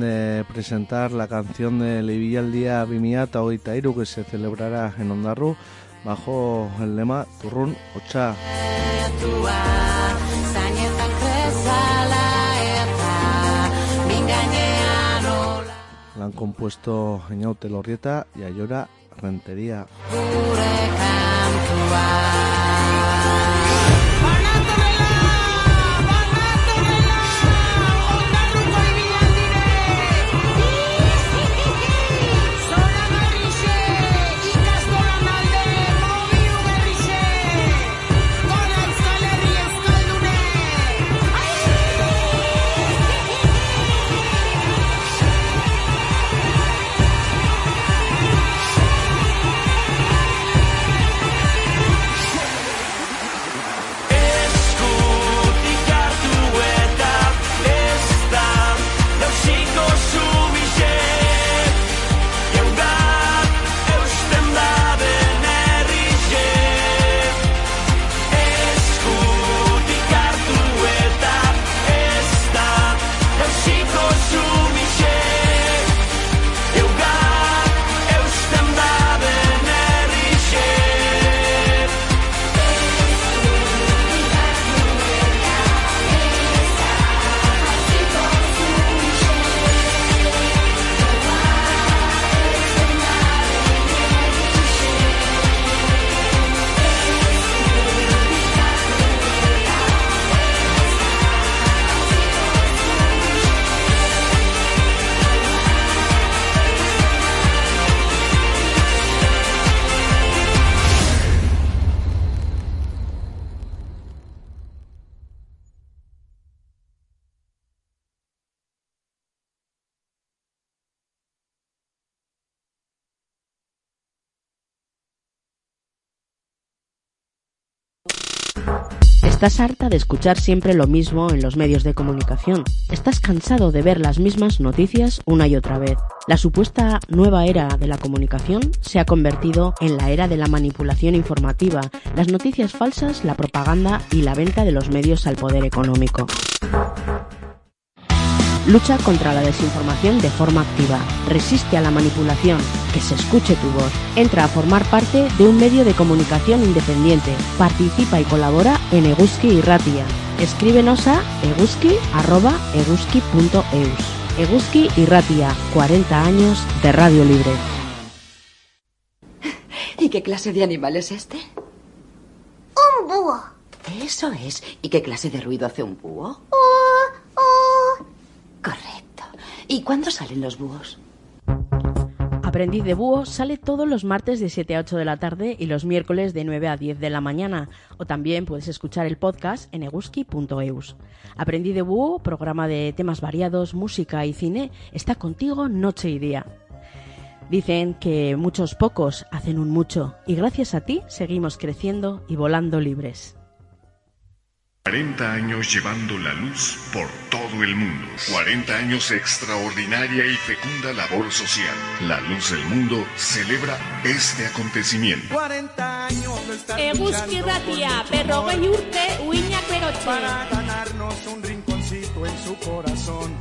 De presentar la canción de Levialdía Bimiata Oitairu que se celebrará en Ondarru bajo el lema Turrun Ocha. La han compuesto Eñaute Lorrieta y Ayora Rentería. ¿Estás harta de escuchar siempre lo mismo en los medios de comunicación? ¿Estás cansado de ver las mismas noticias una y otra vez? La supuesta nueva era de la comunicación se ha convertido en la era de la manipulación informativa, las noticias falsas, la propaganda y la venta de los medios al poder económico. Lucha contra la desinformación de forma activa. Resiste a la manipulación. Que se escuche tu voz. Entra a formar parte de un medio de comunicación independiente. Participa y colabora en Eguski y Ratia. Escríbenos a eguski.eguski.eus. Eguski y Ratia, 40 años de Radio Libre. ¿Y qué clase de animal es este? Un búho. Eso es. ¿Y qué clase de ruido hace un búho? Oh, oh. Correcto. ¿Y cuándo salen los búhos? Aprendiz de Búho sale todos los martes de 7 a 8 de la tarde y los miércoles de 9 a 10 de la mañana. O también puedes escuchar el podcast en eguski.eus. Aprendiz de Búho, programa de temas variados, música y cine, está contigo noche y día. Dicen que muchos pocos hacen un mucho y gracias a ti seguimos creciendo y volando libres. 40 años llevando la luz por todo el mundo. 40 años de extraordinaria y fecunda labor social. La Luz del Mundo celebra este acontecimiento. 40 años de estar Eguzki luchando irratia, por mucho berrogei urte, uinak berotxe. Para ganarnos un rinconcito en su corazón.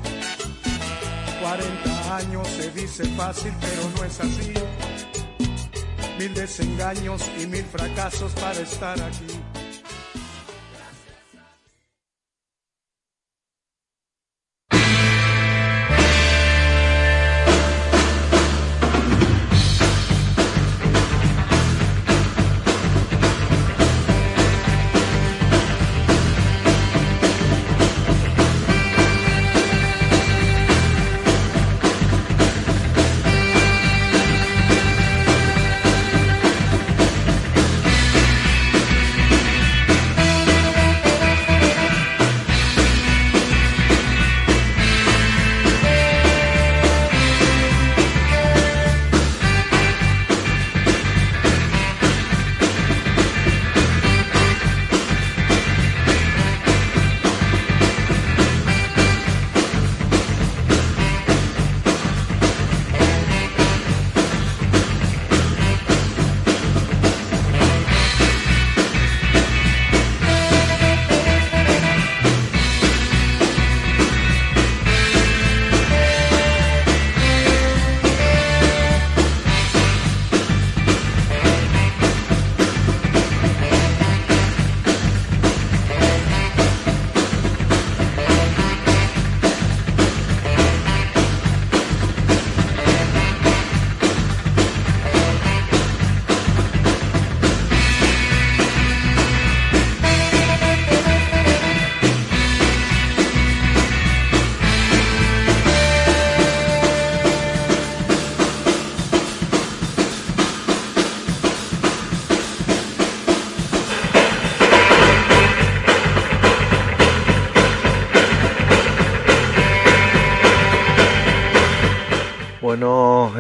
40 años se dice fácil, pero no es así. Mil desengaños y mil fracasos para estar aquí.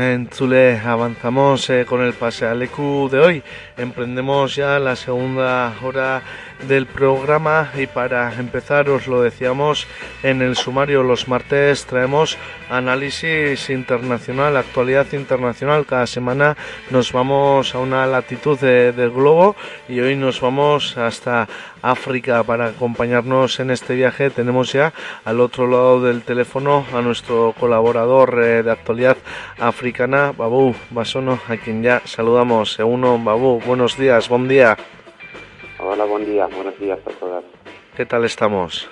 En Zule avanzamos eh, con el pase al EQ de hoy. Emprendemos ya la segunda hora del programa y para empezar os lo decíamos en el sumario los martes traemos análisis internacional, actualidad internacional. Cada semana nos vamos a una latitud de- del globo y hoy nos vamos hasta África para acompañarnos en este viaje. Tenemos ya al otro lado del teléfono a nuestro colaborador eh, de actualidad africana, Babu Basono, a quien ya saludamos. Uno, Babu, buenos días, buen día. Hola, buen día, buenos días a todas. ¿Qué tal estamos?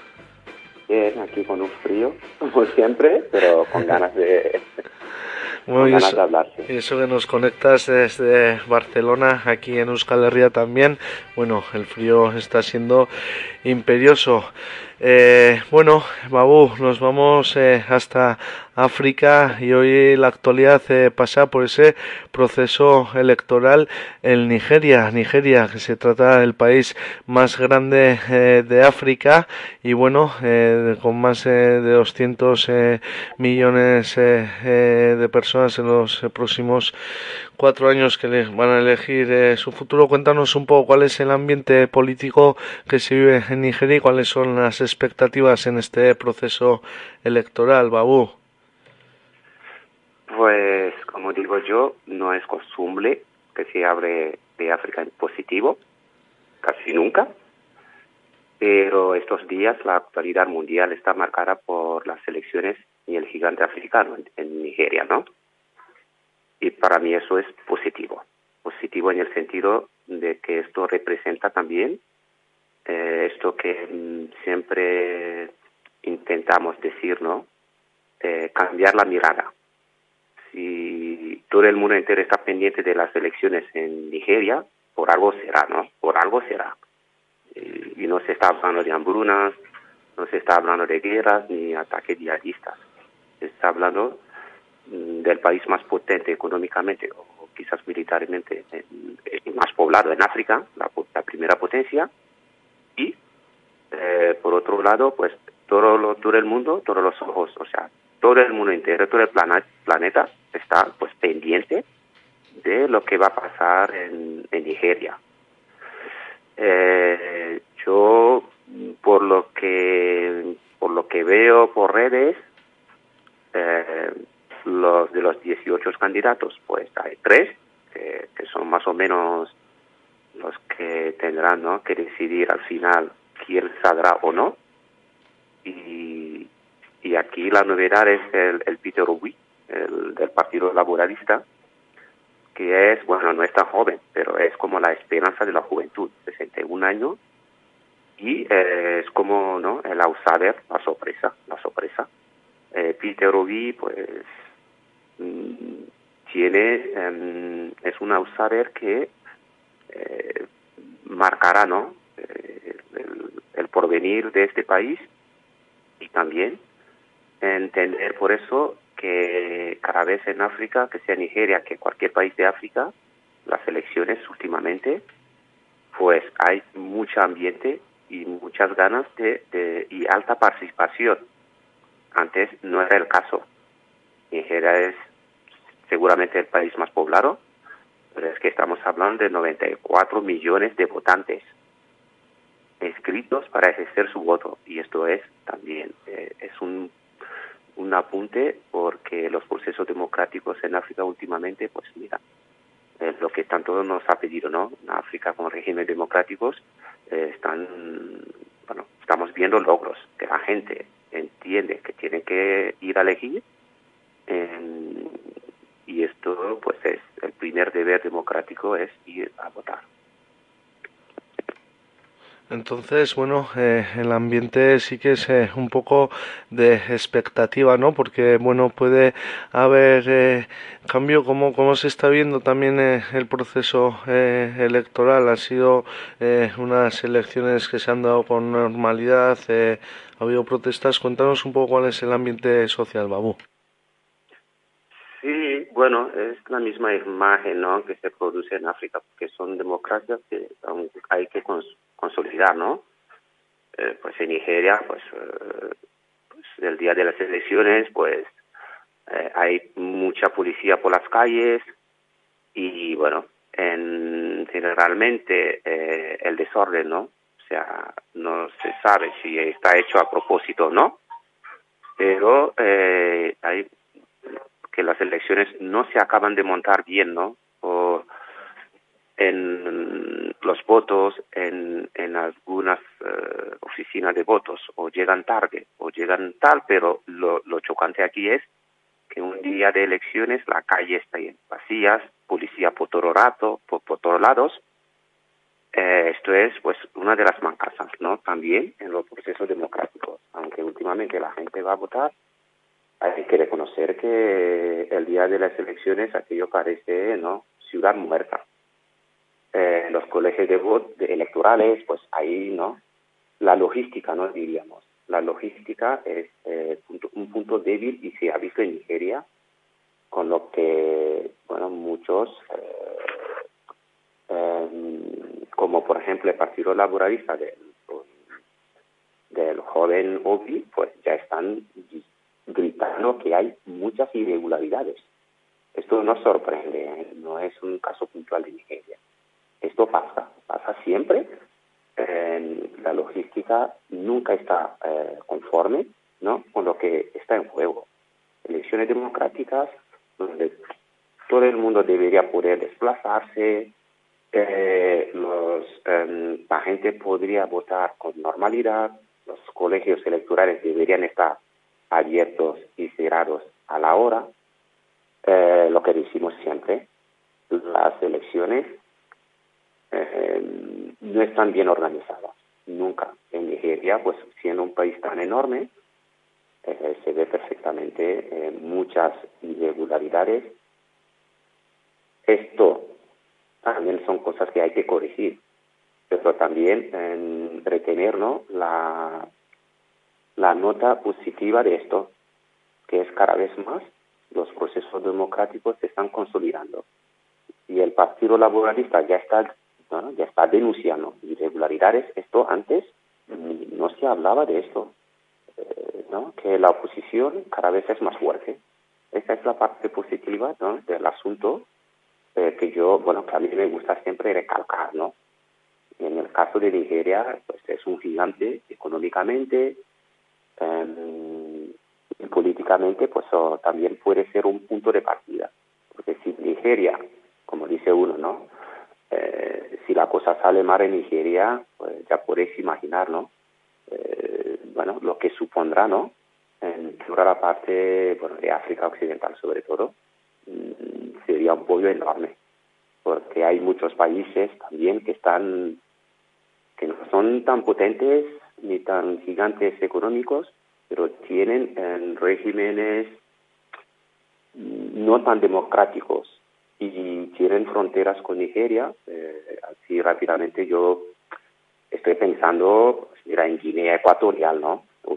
Bien, aquí con un frío, como siempre, pero con ganas de, [LAUGHS] Bueno, con ganas eso, de hablar. sí. y eso que nos conectas desde Barcelona, aquí en Euskal Herria también. Bueno, el frío está siendo imperioso. Eh, bueno, Babu, nos vamos eh, hasta África y hoy la actualidad eh, pasa por ese proceso electoral en Nigeria. Nigeria, que se trata del país más grande eh, de África y bueno, eh, con más eh, de 200 eh, millones de personas en los próximos cuatro años que van a elegir eh, su futuro. Cuéntanos un poco cuál es el ambiente político que se vive en Nigeria y cuáles son las expectativas en este proceso electoral, Babu. Pues, como digo yo, no es costumbre que se hable de África en positivo, casi nunca, pero estos días la actualidad mundial está marcada por las elecciones y el gigante africano en Nigeria, ¿no? Y para mí eso es positivo, positivo en el sentido de que esto representa también eh, esto que mm, siempre intentamos decir, ¿no? Eh, cambiar la mirada si todo el mundo entero está pendiente de las elecciones en Nigeria, por algo será, ¿no? Por algo será. Y, no se está hablando de hambrunas, no se está hablando de guerras ni ataques yihadistas. Se está hablando del país más potente económicamente o quizás militarmente en- en- más poblado en África, la, la primera potencia, y eh, por otro lado, pues todo, lo- todo el mundo, todos los ojos, o sea, todo el mundo entero, todo el planeta está pues pendiente de lo que va a pasar en, en Nigeria. Eh, yo mm, veo por redes, eh, los de los 18 candidatos, pues hay tres que, son más o menos los que tendrán ¿no? que decidir al final quién saldrá o no. Y, aquí la novedad es el, el Peter Rubí, el del Partido Laboralista, que es, bueno, no es tan joven, pero es como la esperanza de la juventud, 61 años, y eh, es como, ¿no? El outsider, la sorpresa, la sorpresa. Eh, Peter Rubí, pues, tiene, em, es un outsider que eh, marcará, ¿no? Eh, el, el porvenir de este país y también entender por eso que cada vez en África, que sea Nigeria, que cualquier país de África, las elecciones últimamente, pues hay mucho ambiente y muchas ganas de, de y alta participación. Antes no era el caso. Nigeria es seguramente el país más poblado, pero es que estamos hablando de 94 millones de votantes inscritos para ejercer su voto. Y esto es también eh, es un un apunte porque los procesos democráticos en África últimamente pues mira lo que tanto nos ha pedido no en África con regímenes democráticos eh, están bueno estamos viendo logros que la gente entiende que tiene que ir a elegir eh, pues es el primer deber democrático es ir a votar Entonces, bueno, eh, el ambiente sí que es eh, un poco de expectativa, ¿no? Porque, bueno, puede haber eh, cambio, como, como se está viendo también el proceso electoral. Han sido unas elecciones que se han dado con normalidad, ha habido protestas. Cuéntanos un poco cuál es el ambiente social, Babu. Bueno, es la misma imagen ¿no? que se produce en África, porque son democracias que hay que cons- consolidar, ¿no? Eh, pues en Nigeria, pues, eh, pues el día de las elecciones, pues eh, hay mucha policía por las calles y bueno, en, generalmente el desorden, ¿no? O sea, no se sabe si está hecho a propósito o no, pero hay que las elecciones no se acaban de montar bien, ¿no? O en los votos en, en algunas eh, oficinas de votos o llegan tarde o llegan tal, pero lo, lo chocante aquí es que un día de elecciones la calle está llena, vacías, policía por todo rato, por, por todos lados. Eh, esto es pues una de las mancasas, ¿no? También en los procesos democráticos, aunque últimamente la gente va a votar, hay que reconocer que el día de las elecciones aquello parece, ¿no? Ciudad muerta eh, los colegios de voto electorales, pues ahí, ¿no? La logística, ¿no? Diríamos. La logística es eh, punto- un punto débil y se ha visto en Nigeria, con lo que, bueno, muchos, eh, eh, como por ejemplo el Partido Laboralista del, del joven Obi, pues ya están gritando que hay muchas irregularidades. Esto no sorprende, ¿eh? no es un caso puntual de Nigeria. Esto pasa, pasa siempre. La logística nunca está eh, conforme ¿no? con lo que está en juego. Elecciones democráticas donde todo el mundo debería poder desplazarse, eh, los, eh, la gente podría votar con normalidad, los colegios electorales deberían estar abiertos y cerrados a la hora. Eh, lo que decimos siempre, las elecciones eh, no están bien organizadas, nunca. En Nigeria, pues siendo un país tan enorme, eh, se ve perfectamente eh, muchas irregularidades. Esto también son cosas que hay que corregir, pero también retener ¿no? la, la nota positiva de esto, que es cada vez más los procesos democráticos se están consolidando. Y el Partido Laboralista ya está, ¿no? ya está denunciando irregularidades. Esto antes no se hablaba de esto, eh, ¿no? que la oposición cada vez es más fuerte. Esa es la parte positiva ¿no? del asunto eh, que yo, bueno, que a mí me gusta siempre recalcar, ¿no? En el caso de Nigeria, pues es un gigante económicamente, eh, políticamente pues también puede ser un punto de partida. Porque si Nigeria, como dice uno, ¿no? Eh, si la cosa sale mal en Nigeria, pues ya podéis imaginar, ¿no? Eh, bueno, lo que supondrá, ¿no? En toda la parte, bueno, de África Occidental sobre todo, mm, sería un pollo enorme. Porque hay muchos países también que están, que no son tan potentes ni tan gigantes económicos, pero tienen eh, regímenes no tan democráticos y tienen fronteras con Nigeria. Eh, así rápidamente yo estoy pensando, pues, mira, en Guinea Ecuatorial, ¿no? O,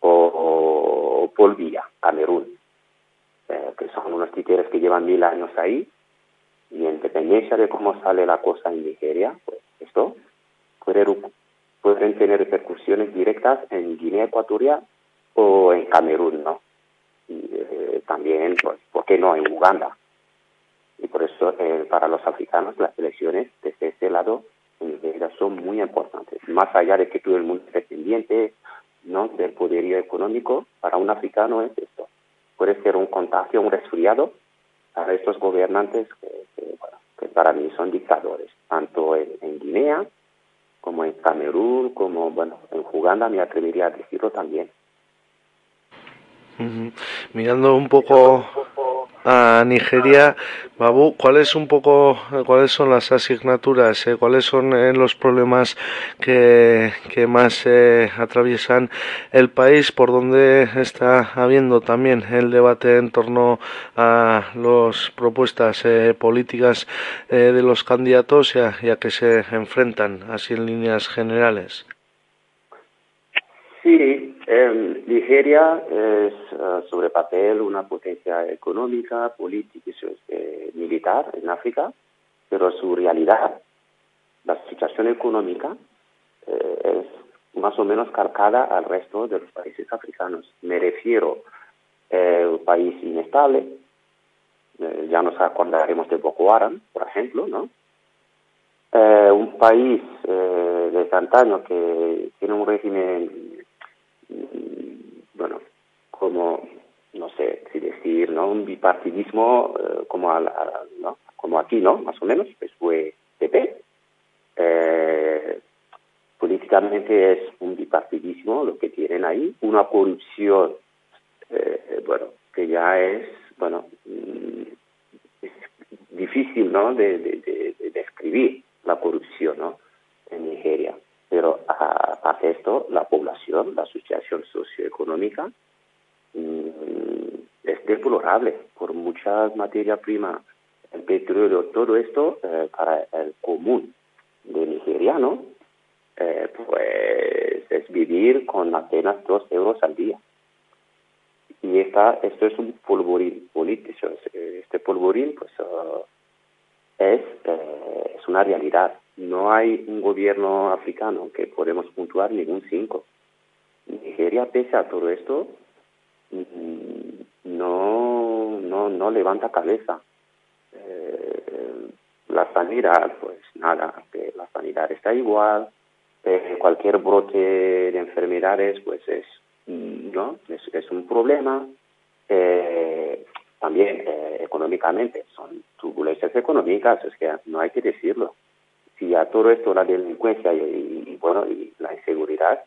o, o Bolivia, Camerún, eh, que son unos títeres que llevan mil años ahí. Y en dependencia de cómo sale la cosa en Nigeria, pues esto puede, pueden tener repercusiones directas en Guinea Ecuatorial o en Camerún, ¿no? Y eh, también, pues, ¿por qué no en Uganda? Y por eso, eh, para los africanos, las elecciones desde este lado en Nigeria son muy importantes. Más allá de que todo el mundo es dependiente ¿no? del poderío económico, para un africano es esto. Puede ser un contagio, un resfriado para estos gobernantes que, que, bueno, que para mí son dictadores, tanto en, en Guinea como en Camerún, como bueno, en Uganda me atrevería a decirlo también. Mirando un poco a Nigeria, Babu, ¿cuáles un poco, cuáles son las asignaturas, eh, cuáles son eh, los problemas que, más eh, atraviesan el país, por donde está habiendo también el debate en torno a las propuestas eh, políticas eh, de los candidatos y a, y a que se enfrentan, así en líneas generales? Sí, eh, Nigeria es uh, sobre papel una potencia económica, política y eh, militar en África, pero su realidad, la situación económica, eh, es más o menos calcada al resto de los países africanos. Me refiero a un país inestable, eh, ya nos acordaremos de Boko Haram, por ejemplo, ¿no? Eh, un país eh, de antaño que tiene un régimen bueno, como, no sé si decir, ¿no? Un bipartidismo eh, como, al, ¿no? como aquí, ¿no? Más o menos, pues fue PP. Eh, políticamente es un bipartidismo lo que tienen ahí, una corrupción, eh, bueno, que ya es, bueno, mm, es difícil, ¿no? De describir la corrupción, ¿no? En Nigeria pero a, hace esto la población, la situación socioeconómica mmm, es deplorable por muchas materias primas, el petróleo, todo esto eh, para el común de nigeriano, eh, pues es vivir con apenas dos euros al día. Y esta, esto es un polvorín político. Este polvorín, pues, uh, es, eh, es una realidad no hay un gobierno africano que podemos puntuar ningún cinco. Nigeria, pese a todo esto, no, no, no levanta cabeza. Eh, la sanidad, pues nada, que la sanidad está igual, cualquier brote de enfermedades, pues es, ¿no? es, es un problema. Eh, también eh, económicamente, son turbulencias económicas, es que no hay que decirlo. Si a todo esto la delincuencia y, bueno y la inseguridad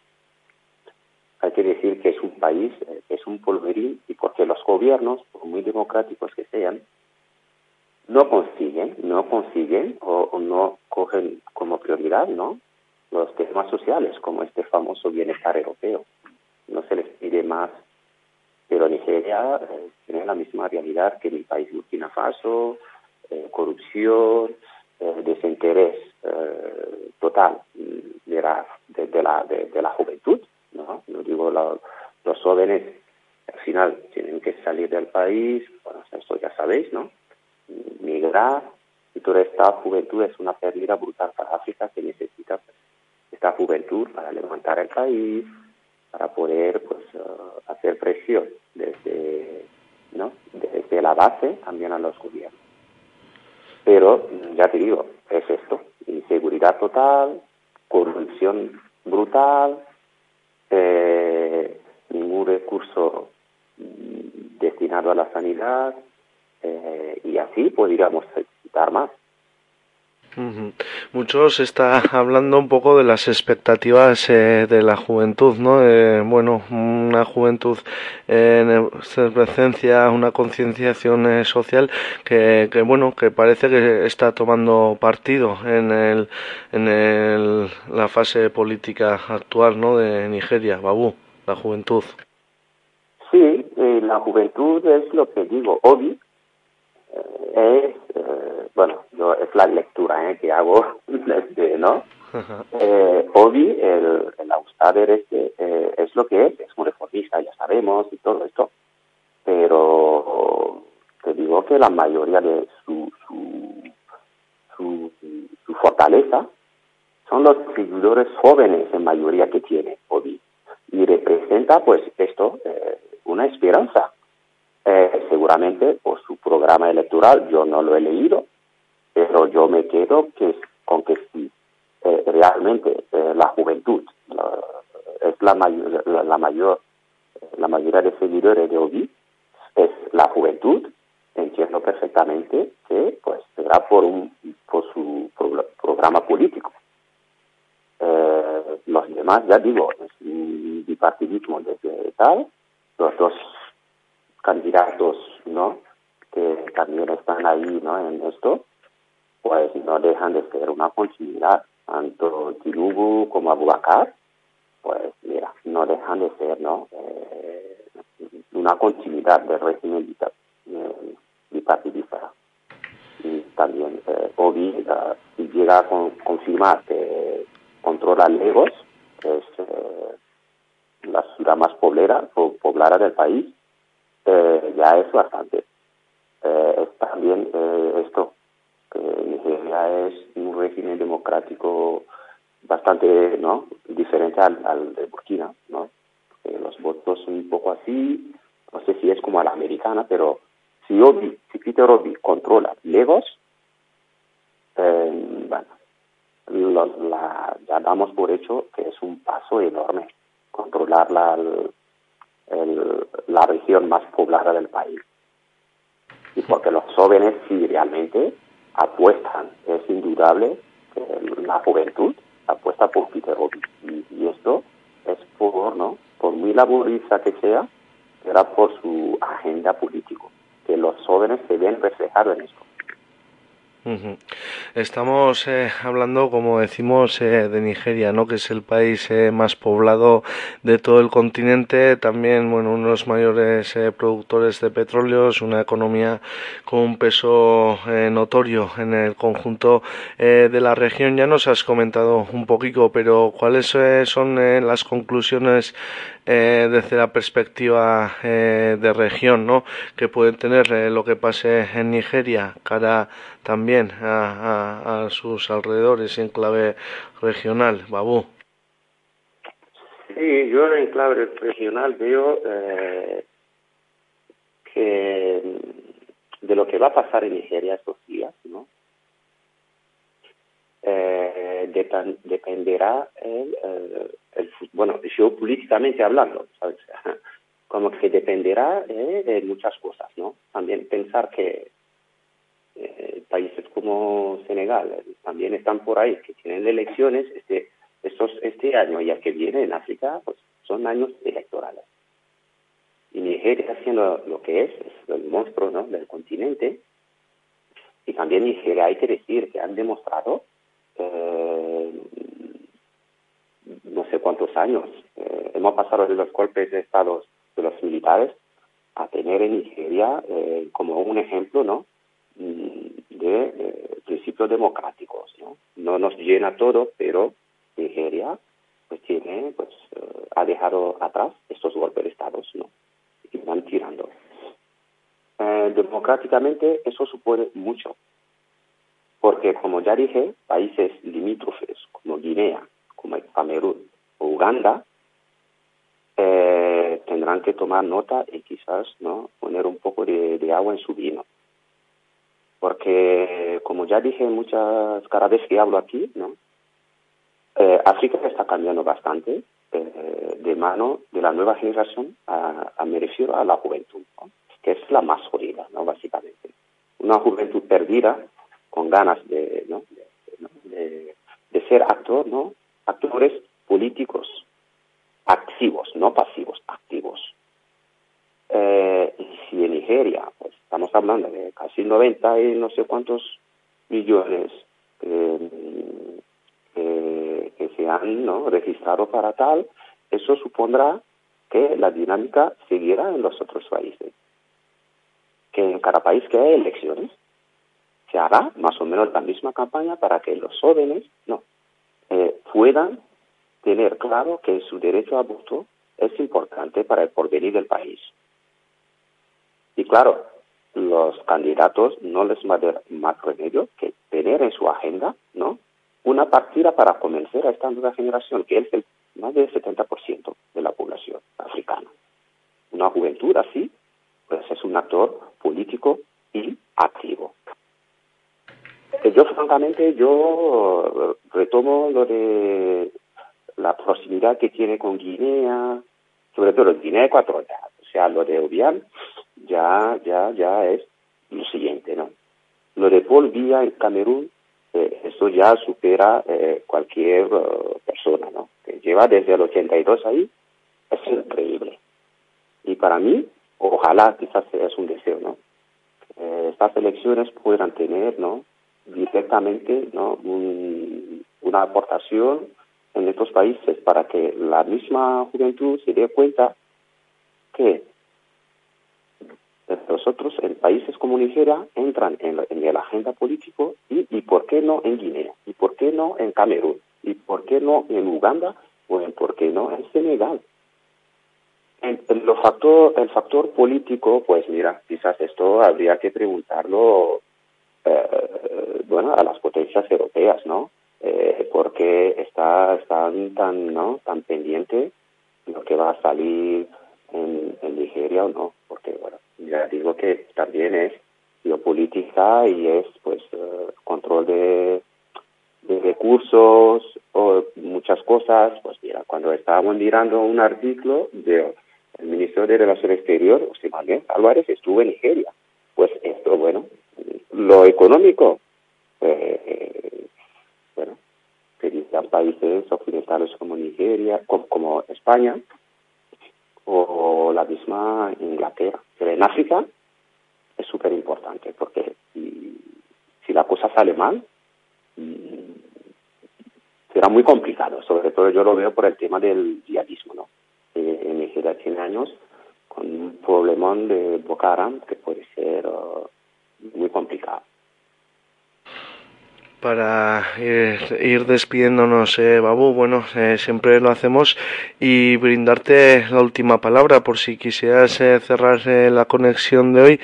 hay que decir que es un país eh, es un polverín y porque los gobiernos por muy democráticos que sean no consiguen no consiguen o, o no cogen como prioridad no los temas sociales como este famoso bienestar europeo. No se les pide más pero Nigeria eh, tiene la misma realidad que mi país Burkina Faso eh, corrupción eh, desinterés total de la, de, la, de, la juventud, ¿no? No digo los jóvenes al final tienen que salir del país, bueno, esto ya sabéis, ¿no? Migrar, y toda esta juventud es una pérdida brutal para África que necesita esta juventud para levantar el país, para poder pues uh, hacer presión desde, ¿no? desde la base también a los gobiernos. Pero, ya te digo, es esto, inseguridad total, corrupción brutal, eh, ningún recurso destinado a la sanidad eh, y así podríamos citar más. Ujú. Mucho se está [LAUGHS] hablando un poco de las expectativas eh, de la juventud, ¿no? Eh, bueno, una juventud en efervescencia, una concienciación eh, social que, que, bueno, que parece que está tomando partido en el, en el, la fase política actual, ¿no? De Nigeria, Babu, la juventud. Sí, eh, la juventud es lo que digo, Obi es, eh, bueno, yo, es la lectura eh, que hago [LAUGHS] desde, ¿no? Eh, Obi, el, el outsider este, eh, es lo que es, es un reformista, ya sabemos, y todo esto, pero te digo que la mayoría de su, su, su, su fortaleza son los seguidores jóvenes en mayoría que tiene Obi, y representa pues esto, eh, una esperanza. Eh, seguramente por su programa electoral, yo no lo he leído, pero yo me quedo que con que si eh, realmente eh, la juventud la, es la mayor, la, la, mayor la mayoría de seguidores de Obi es la juventud. Entiendo perfectamente que pues será por un por su pro, programa político. Eh, los demás ya digo es un bipartidismo desde tal los dos candidatos no que también están ahí no en esto pues no dejan de ser una continuidad tanto Tinubu como Abubakar, pues mira, no dejan de ser ¿no? Eh, una continuidad del régimen eh, bipartidista. Y también eh, Obi, si llega a con, confirmar que controla Lagos, que es eh, la ciudad más poblada del país, eh, ya es bastante. es también esto, que Nigeria es un régimen democrático bastante no diferente al, al de Burkina no eh, los votos son un poco así no sé si es como a la americana pero si Obi si Peter Obi controla Lagos eh, bueno lo, la, ya damos por hecho que es un paso enorme controlar la el, la región más poblada del país y porque los jóvenes sí realmente apuestan, es indudable eh, la juventud apuesta por Peter y, y, esto es por, ¿no? Por muy laborista que sea, será por su agenda político, que los jóvenes se ven reflejados en esto. Estamos eh, hablando, como decimos, eh, de Nigeria, ¿no? Que es el país eh, más poblado de todo el continente. También, bueno, uno de los mayores eh, productores de petróleos, una economía con un peso eh, notorio en el conjunto de la región. Ya nos has comentado un poquito, pero ¿cuáles son las conclusiones eh, desde la perspectiva eh, de región, ¿no? Que puede tener eh, lo que pase en Nigeria, cara también a, a, sus alrededores y en clave regional, Babu. Sí, yo en clave regional veo eh, que de lo que va a pasar en Nigeria estos días, ¿no? Eh, de, dependerá el, el, el, bueno, geopolíticamente hablando, [LAUGHS] como que dependerá eh, de muchas cosas, ¿no? También pensar que eh, países como Senegal eh, también están por ahí, que tienen elecciones, este, estos, este año y el que viene en África, pues son años electorales. Y Nigeria siendo lo que es, es el monstruo ¿no? del continente, y también Nigeria hay que decir que han demostrado eh, no sé cuántos años. Eh, hemos pasado de los golpes de Estado de los militares a tener en Nigeria eh, como un ejemplo ¿no? de eh, principios democráticos. ¿no? no nos llena todo, pero Nigeria pues tiene pues ha dejado atrás estos golpes de Estado ¿no? y van tirando. Democráticamente eso supone mucho porque como ya dije, países limítrofes como Guinea, como Camerún o Uganda, eh, tendrán que tomar nota y quizás no poner un poco de, agua en su vino. Porque, como ya dije muchas cada vez que hablo aquí, ¿no? Eh, África está cambiando bastante eh, de mano de la nueva generación, a, a me refiero a la juventud, ¿no? que es la más jodida, ¿no? básicamente. Una juventud perdida, con ganas de, ¿no? de, ser actor, ¿no? actores políticos activos, no pasivos, activos. Eh, y si en Nigeria, pues estamos hablando de casi 90 y no sé cuántos millones que, se han ¿no? registrado para tal, eso supondrá que la dinámica siguiera en los otros países. Que en cada país que hay elecciones, se hará más o menos la misma campaña para que los jóvenes no eh, puedan tener claro que su derecho a voto es importante para el porvenir del país. Y claro, los candidatos no les va a dar más remedio que tener en su agenda, ¿no? Una partida para convencer a esta nueva generación, que es el más del 70% de la población africana. Una juventud así, pues es un actor político y activo. Yo, francamente, yo eh, retomo lo de la proximidad que tiene con Guinea, sobre todo Guinea Ecuatorial. O sea, lo de Obiang ya, ya, ya es lo siguiente, ¿no? Lo de Paul Biya en Camerún, eh, eso ya supera eh, cualquier eh, persona, ¿no? Que lleva desde el 82 ahí, es increíble. Y para mí, ojalá, quizás es un deseo, ¿no? Eh, estas elecciones puedan tener, ¿no? Directamente, ¿no? Un- una aportación en estos países para que la misma juventud se dé cuenta que nosotros en países como Nigeria entran en, la- en el agenda político y, y por qué no en Guinea y por qué no en Camerún y por qué no en Uganda o en por qué no en Senegal. En, en lo factor, el factor político, pues mira, quizás esto habría que preguntarlo eh, bueno, a las potencias europeas, ¿no? Eh, porque está, están tan, ¿no? tan pendientes de lo que va a salir en, Nigeria o no, porque bueno, ya digo que también es geopolítica y es pues eh, control de, de recursos o muchas cosas, pues mira, cuando estábamos mirando un artículo de el ministro de Relaciones Exteriores, José Manuel Álvarez, estuvo en Nigeria. Pues esto, bueno, lo económico, eh, bueno, serían países occidentales como Nigeria, como, España, o la misma Inglaterra. Pero en África es súper importante porque si, si la cosa sale mal, mm, será muy complicado. Sobre todo yo lo veo por el tema del yihadismo, ¿no? Eh, en Nigeria tiene años con un problemón de Boko Haram que puede ser uh, muy complicado. Para ir, despidiéndonos, eh, Babu. Bueno, eh, siempre lo hacemos y brindarte la última palabra por si quisieras eh, cerrar eh, la conexión de hoy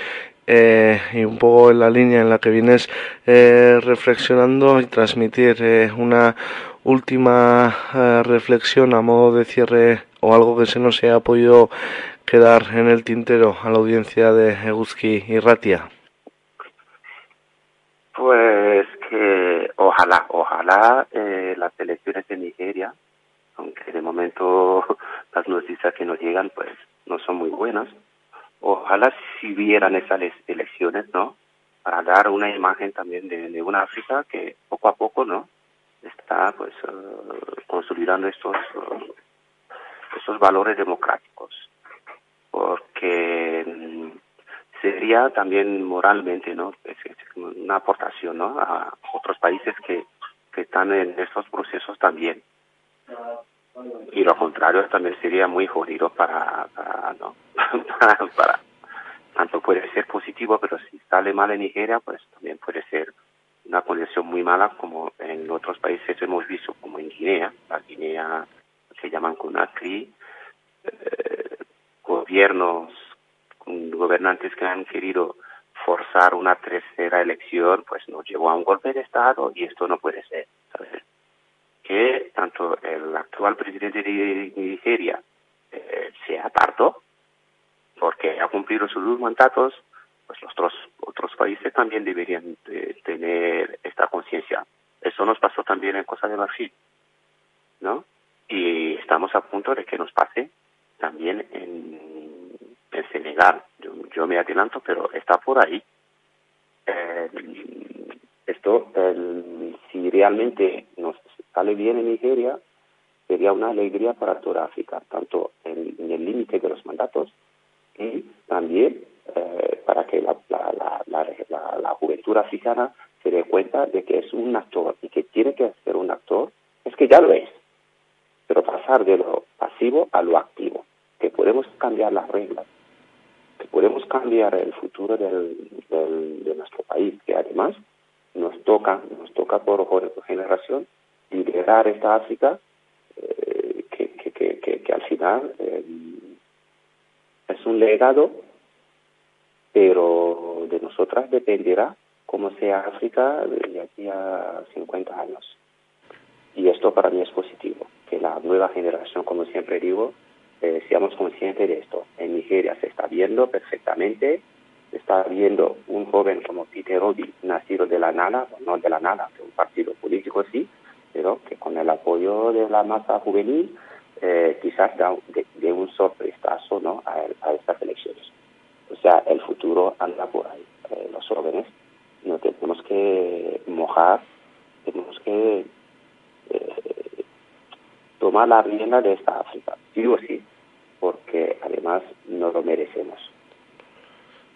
y un poco en la línea en la que vienes reflexionando y transmitir una última reflexión a modo de cierre o algo que se nos haya podido quedar en el tintero a la audiencia de Eguzki y Ratia. Pues ojalá, ojalá eh, las elecciones de Nigeria, aunque de momento [LAUGHS] las noticias que nos llegan pues no son muy buenas, ojalá si vieran esas ele- elecciones, ¿no? Para dar una imagen también de, de una África que poco a poco, ¿no? Está pues eh, consolidando estos, eh, estos valores democráticos. Porque mm, sería también moralmente, ¿no? Una aportación, ¿no? A otros países que, que están en estos procesos también. Y lo contrario también sería muy jodido para, para ¿no? [LAUGHS] para, para- tanto puede ser positivo, pero si sale mal en Nigeria, pues también puede ser una condición muy mala, como en otros países hemos visto, como en Guinea, la Guinea se llaman Conakry, eh, gobiernos, gobernantes que han querido forzar una tercera elección, pues nos llevó a un golpe de Estado y esto no puede ser. ¿sabes? Que tanto el actual presidente de Nigeria eh, se apartó porque ha cumplido sus dos mandatos, pues los otros, otros países también deberían de tener esta conciencia. Eso nos pasó también en Costa de Marfil, ¿no? Y estamos a punto de que nos pase también en, en Senegal. Yo, me adelanto, pero está por ahí. Eh, esto, si realmente nos sale bien en Nigeria, sería una alegría para toda África, tanto en, el límite de los mandatos y también eh, para que la- la juventud africana se dé cuenta de que es un actor y que tiene que ser un actor, es que ya lo es, pero pasar de lo pasivo a lo activo, que podemos cambiar las reglas, que podemos cambiar el futuro del, del- de nuestro país, que además nos toca, nos toca por por generación liderar esta África eh, que, al final eh, es un legado, pero de nosotras dependerá cómo sea África de aquí a 50 años. Y esto para mí es positivo, que la nueva generación, como siempre digo, eh, seamos conscientes de esto. En Nigeria se está viendo perfectamente, se está viendo un joven como Peter Obi, nacido de la nada, no de la nada, de un partido político sí, pero que con el apoyo de la masa juvenil eh, quizás da de un sorpresazo ¿no? a, a estas elecciones. O sea, el futuro anda por ahí. Eh, los jóvenes no tenemos que mojar, tenemos que eh, tomar la rienda de esta África, sí o sí, porque además no lo merecemos.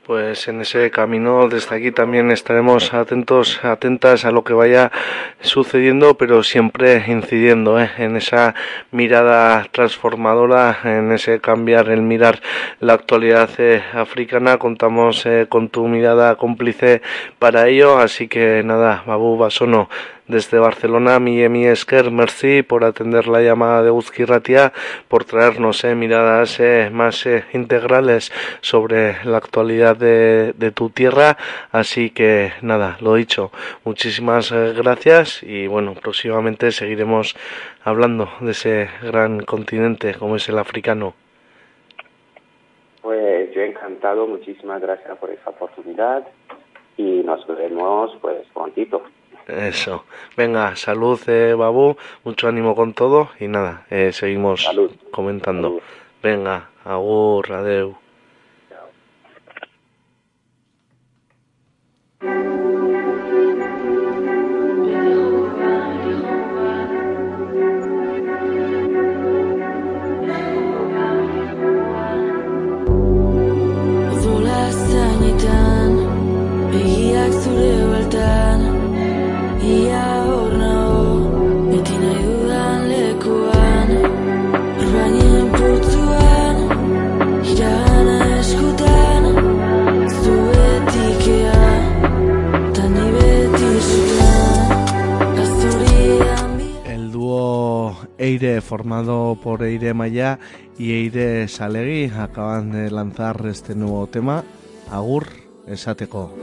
Pues en ese camino desde aquí también estaremos atentos, atentas a lo que vaya sucediendo, pero siempre incidiendo ¿eh? en esa mirada transformadora, en ese cambiar, el mirar la actualidad eh, africana. Contamos eh, con tu mirada cómplice para ello, así que nada, Babu Basono desde Barcelona, mi Emi Esker, merci por atender la llamada de Uzki Ratia, por traernos eh, miradas eh, más eh, integrales sobre la actualidad de, de tu tierra. Así que nada, lo dicho, muchísimas eh, gracias y bueno, próximamente seguiremos hablando de ese gran continente como es el africano. Pues yo encantado, muchísimas gracias por esa oportunidad y nos vemos pues prontito. Eso. Venga, salud, eh, Babu, mucho ánimo con todo y nada, eh, seguimos comentando. Venga, agur, adeu. Formado por Eire Maya y Eire Salegui, acaban de lanzar este nuevo tema, Agur Esateko.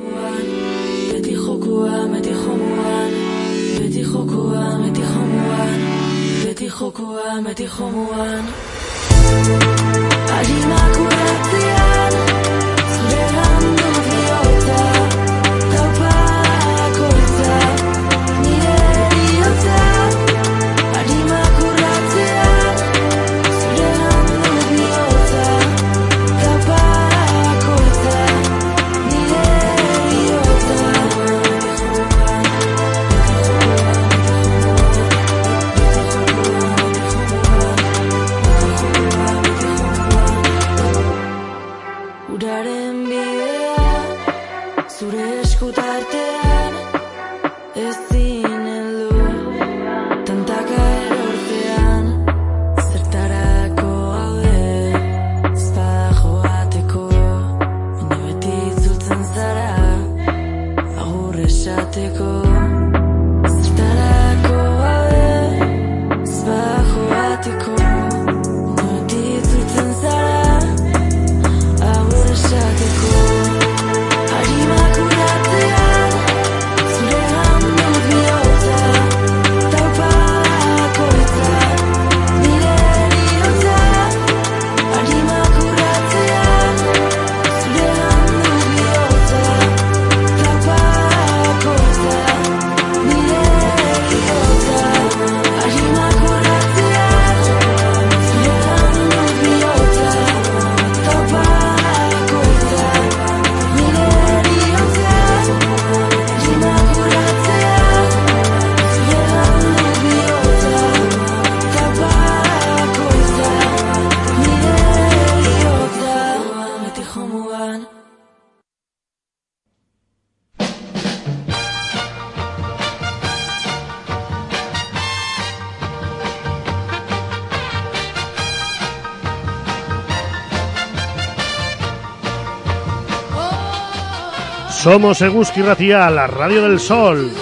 Somos Eguski Ratia, la radio del sol.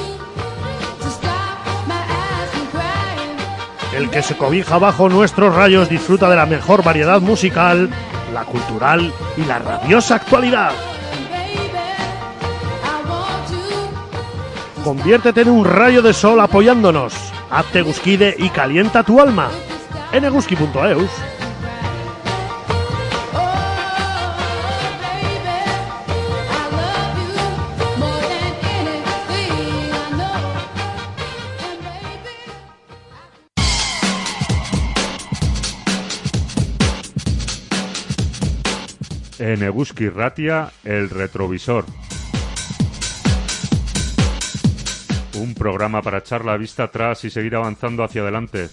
El que se cobija bajo nuestros rayos disfruta de la mejor variedad musical, la cultural y la rabiosa actualidad. Conviértete en un rayo de sol apoyándonos. Hazte Eguskide y calienta tu alma. En eguski.eus. En Eguski Ratia, el retrovisor. Un programa para echar la vista atrás y seguir avanzando hacia adelante.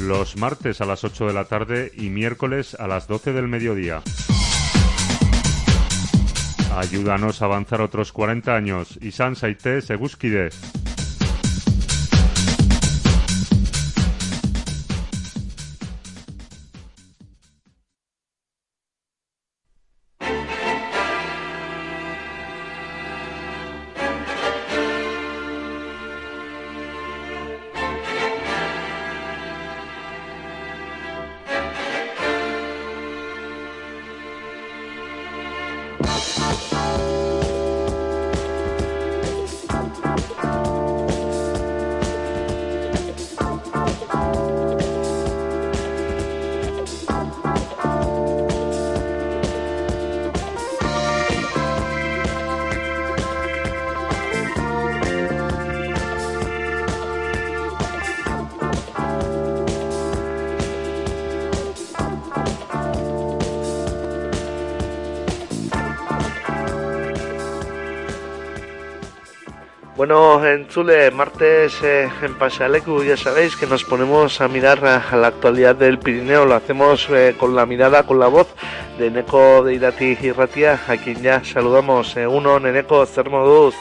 Los martes a las 8 de la tarde y miércoles a las 12 del mediodía. Ayúdanos a avanzar otros 40 años. Isan Saite Seguskide. Bueno, en Chule, martes eh, en Pasealecu, ya sabéis que nos ponemos a mirar a, la actualidad del Pirineo, lo hacemos eh, con la mirada, con la voz de Neco de Irati y Ratia, a quien ya saludamos. Eh, uno, Neneco, Cermoduz.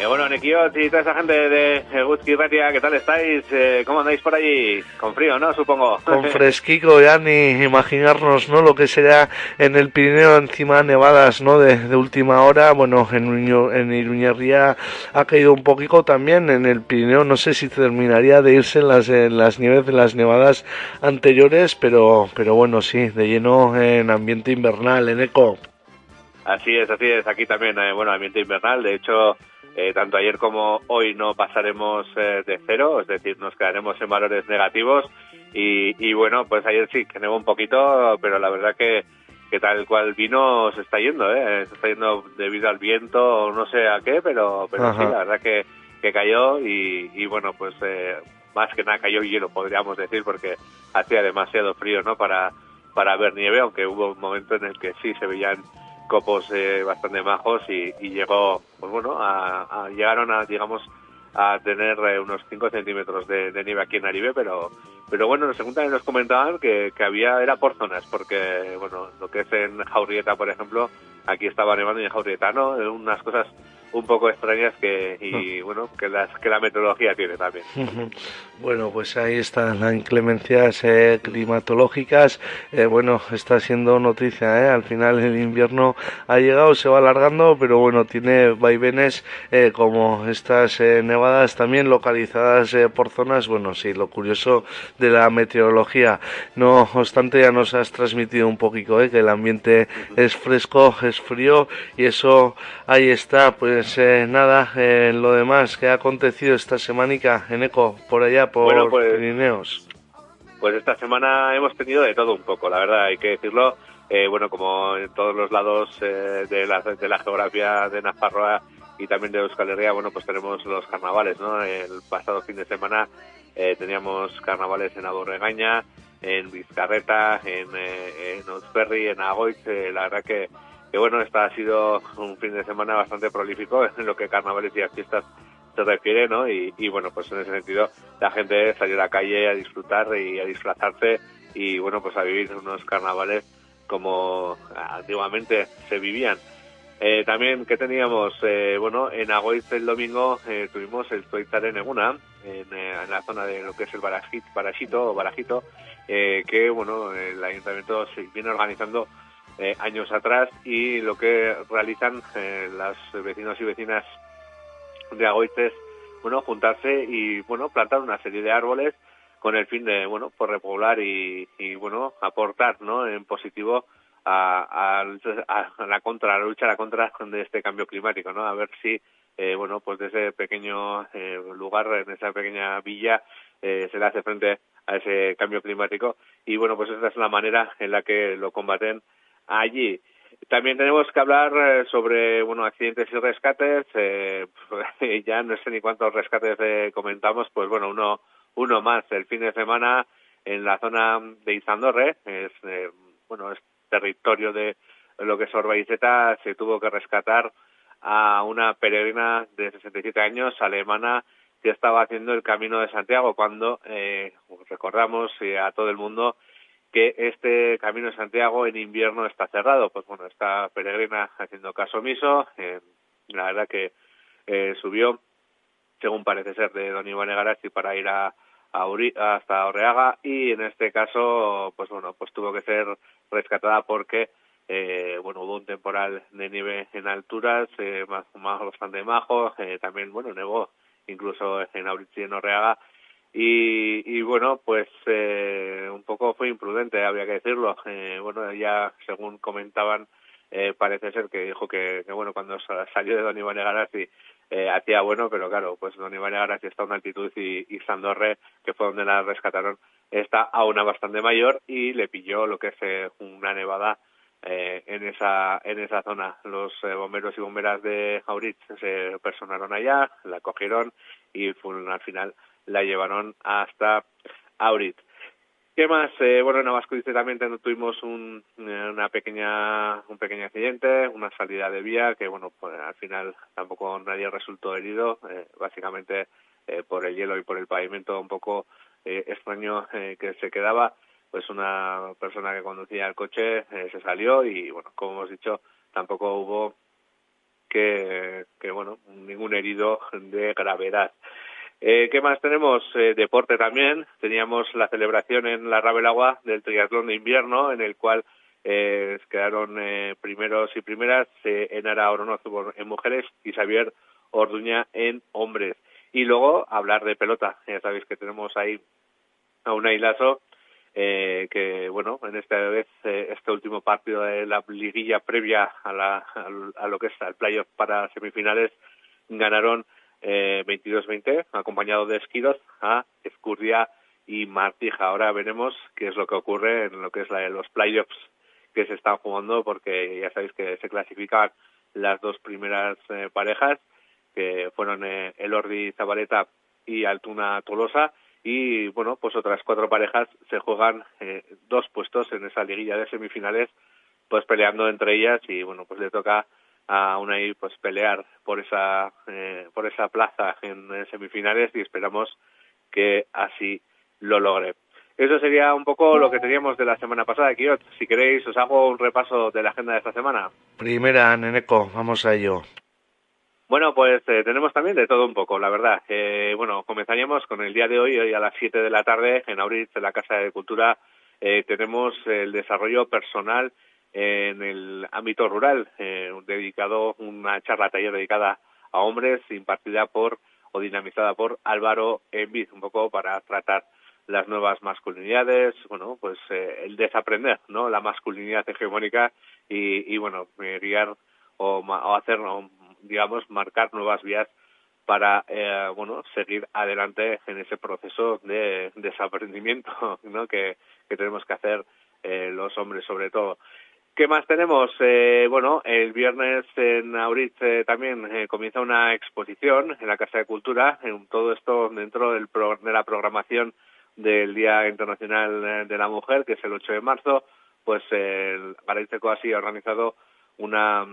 Eh, bueno, Nequiot y toda esa gente de Guzki Ratia, ¿qué tal estáis? Eh, ¿Cómo andáis por allí? Con frío, ¿no? Supongo. [LAUGHS] Con [LAUGHS] fresquico, ya ni imaginarnos, ¿no? Lo que será en el Pirineo, encima nevadas, ¿no? De, de última hora. Bueno, en, en Iruñerría ha caído un poquito también. En el Pirineo no sé si terminaría de irse en las, en las nieves de las nevadas anteriores, pero, pero bueno, sí, de lleno en ambiente invernal, en eco. Así es, así es. Aquí también, eh, bueno, ambiente invernal. De hecho, eh, tanto ayer como hoy no pasaremos eh, de cero, es decir, nos quedaremos en valores negativos. Y, y bueno, pues ayer sí que nevó un poquito, pero la verdad que, que tal cual vino se está yendo, ¿eh? Se está yendo debido al viento, no sé a qué, pero, pero sí, la verdad que, que cayó y, y bueno, pues eh, más que nada cayó hielo, podríamos decir, porque hacía demasiado frío, ¿no? Para, para ver nieve, aunque hubo un momento en el que sí se veían copos eh, bastante majos y, y llegó, pues bueno, a, llegaron a, digamos, a tener eh, unos 5 centímetros de, nieve aquí en Aribe, pero, pero bueno, según también nos comentaban que, que había, era por zonas, porque, bueno, lo que es en Jaurrieta, por ejemplo, aquí estaba nevando y en Jaurrieta no, unas cosas un poco extrañas que, y bueno, que las, que la meteorología tiene también. [LAUGHS] Bueno, pues ahí están las inclemencias eh, climatológicas. Eh, bueno, está siendo noticia, ¿eh? Al final el invierno ha llegado, se va alargando, pero bueno, tiene vaivenes eh, como estas nevadas también localizadas por zonas. Bueno, sí, lo curioso de la meteorología. No obstante, ya nos has transmitido un poquito, ¿eh? Que el ambiente es fresco, es frío y eso ahí está. Pues eh, nada, eh, lo demás que ha acontecido esta semanica en Eco, por allá, por Bueno, pues- Pirineos. Pues esta semana hemos tenido de todo un poco, la verdad, hay que decirlo. Eh, bueno, como en todos los lados eh, de, la, de la geografía de Nafarroa y también de Euskal Herria, bueno, pues tenemos los carnavales, ¿no? El pasado fin de semana eh, teníamos carnavales en Aborregaña, en Vizcarreta, en, eh, en Otzberri, en Agoitz. la verdad que, que, bueno, esta ha sido un fin de semana bastante prolífico [LAUGHS] en lo que carnavales y a fiestas se refiere, ¿no? Y, y, bueno, pues en ese sentido la gente salió a la calle a disfrutar y a disfrazarse y bueno, pues a vivir unos carnavales como antiguamente se vivían. Eh, también, ¿qué teníamos? Eh, bueno, en Agoiz el domingo eh, tuvimos el Toitar en Eguna, en, eh, en la zona de lo que es el Barajit, Barajito o Barajito, eh, que bueno, el ayuntamiento se viene organizando eh, años atrás y lo que realizan eh, las vecinos y vecinas de Agoites, bueno, juntarse y, bueno, plantar una serie de árboles con el fin de, bueno, por repoblar y, y bueno, aportar, ¿no?, en positivo a, a- a la contra, a la lucha la contra de este cambio climático, ¿no? A ver si, eh, bueno, pues de ese pequeño eh, lugar, en esa pequeña villa, eh, se le hace frente a ese cambio climático y, bueno, pues esta es la manera en la que lo combaten allí. También tenemos que hablar eh, sobre bueno accidentes y rescates. Eh, [LAUGHS] ya no sé ni cuántos rescates eh, comentamos, pues bueno, uno uno más el fin de semana en la zona de Izandorre, es eh, bueno es territorio de lo que es Orbaizeta, se tuvo que rescatar a una peregrina de 67 años alemana que estaba haciendo el Camino de Santiago cuando eh, recordamos eh, a todo el mundo que este Camino de Santiago en invierno está cerrado. Pues bueno, esta peregrina haciendo caso omiso, eh, la verdad que eh, subió, según parece ser, de Don Iván Egarazzi para ir a, a Uri- hasta Orreaga y en este caso, pues bueno, pues tuvo que ser rescatada porque eh, bueno, hubo un temporal de nieve en alturas, eh, más, más bastante majo, eh, también, bueno, nevó incluso en Auritzi y en Orreaga, y, y bueno, pues eh, un poco fue imprudente, había que decirlo. Eh, bueno, ya según comentaban, eh, parece ser que dijo que, bueno, cuando sa- salió de Don Iván Egarazzi eh, hacía bueno, pero claro, pues Don Iván Egarazzi está a una altitud y, y Sandorre, que fue donde la rescataron, está a una bastante mayor y le pilló lo que es eh, una nevada eh, en esa en esa zona. Los eh, bomberos y bomberas de Auritz se personaron allá, la cogieron y fue- al final la llevaron hasta Auritz. ¿Qué más? Eh, bueno, en Navascudice también tuvimos un, eh, una pequeña, un pequeño accidente, una salida de vía que, bueno, pues al final tampoco nadie resultó herido, eh, básicamente eh, por el hielo y por el pavimento un poco eh, extraño eh, que se quedaba, pues una persona que conducía el coche se salió y, bueno, como hemos dicho, tampoco hubo que, que bueno, ningún herido de gravedad. Eh, ¿Qué más tenemos? Eh, deporte también. Teníamos la celebración en la Rabelagua del triatlón de invierno, en el cual eh, quedaron eh, primeros y primeras eh, Enara Oronozu en mujeres y Xavier Orduña en hombres. Y luego hablar de pelota. Ya sabéis que tenemos ahí a Unai Lasso, eh, que bueno, en esta vez, este último partido de la liguilla previa a, la, a lo que es el playoff para semifinales, ganaron eh, 22-20, acompañado de Esquiroz a Escurdia y Martija. Ahora veremos qué es lo que ocurre en lo que es la, los playoffs que se están jugando, porque ya sabéis que se clasifican las dos primeras eh, parejas, que fueron eh, Elordi Zabaleta y Altuna Tolosa, y bueno, pues otras cuatro parejas se juegan eh, dos puestos en esa liguilla de semifinales, pues peleando entre ellas y bueno, pues le toca a Unai pues pelear por esa eh, por esa plaza en, semifinales y esperamos que así lo logre. Eso sería un poco lo que teníamos de la semana pasada, Kiot. Si queréis, os hago un repaso de la agenda de esta semana. Primera, Neneco, vamos a ello. Bueno, pues eh, tenemos también de todo un poco, la verdad. Eh, bueno, comenzaríamos con el día de hoy, hoy a las 7 de la tarde, en Auritz, en la Casa de Cultura, eh, tenemos el desarrollo personal en el ámbito rural, eh, dedicado, una charla taller dedicada a hombres, impartida por o dinamizada por Álvaro Envid, un poco para tratar las nuevas masculinidades, bueno, pues eh, el desaprender, ¿no? La masculinidad hegemónica y, y bueno, guiar o, o hacer, o, digamos, marcar nuevas vías para, eh, bueno, seguir adelante en ese proceso de desaprendimiento, [LAUGHS] ¿no? Que, que tenemos que hacer eh, los hombres sobre todo. ¿Qué más tenemos? Eh, bueno, el viernes en Auritz eh, también eh, comienza una exposición en la Casa de Cultura, todo esto dentro del pro- de la programación del Día Internacional eh, de la Mujer, que es el 8 de marzo, pues el Paraíso así ha organizado una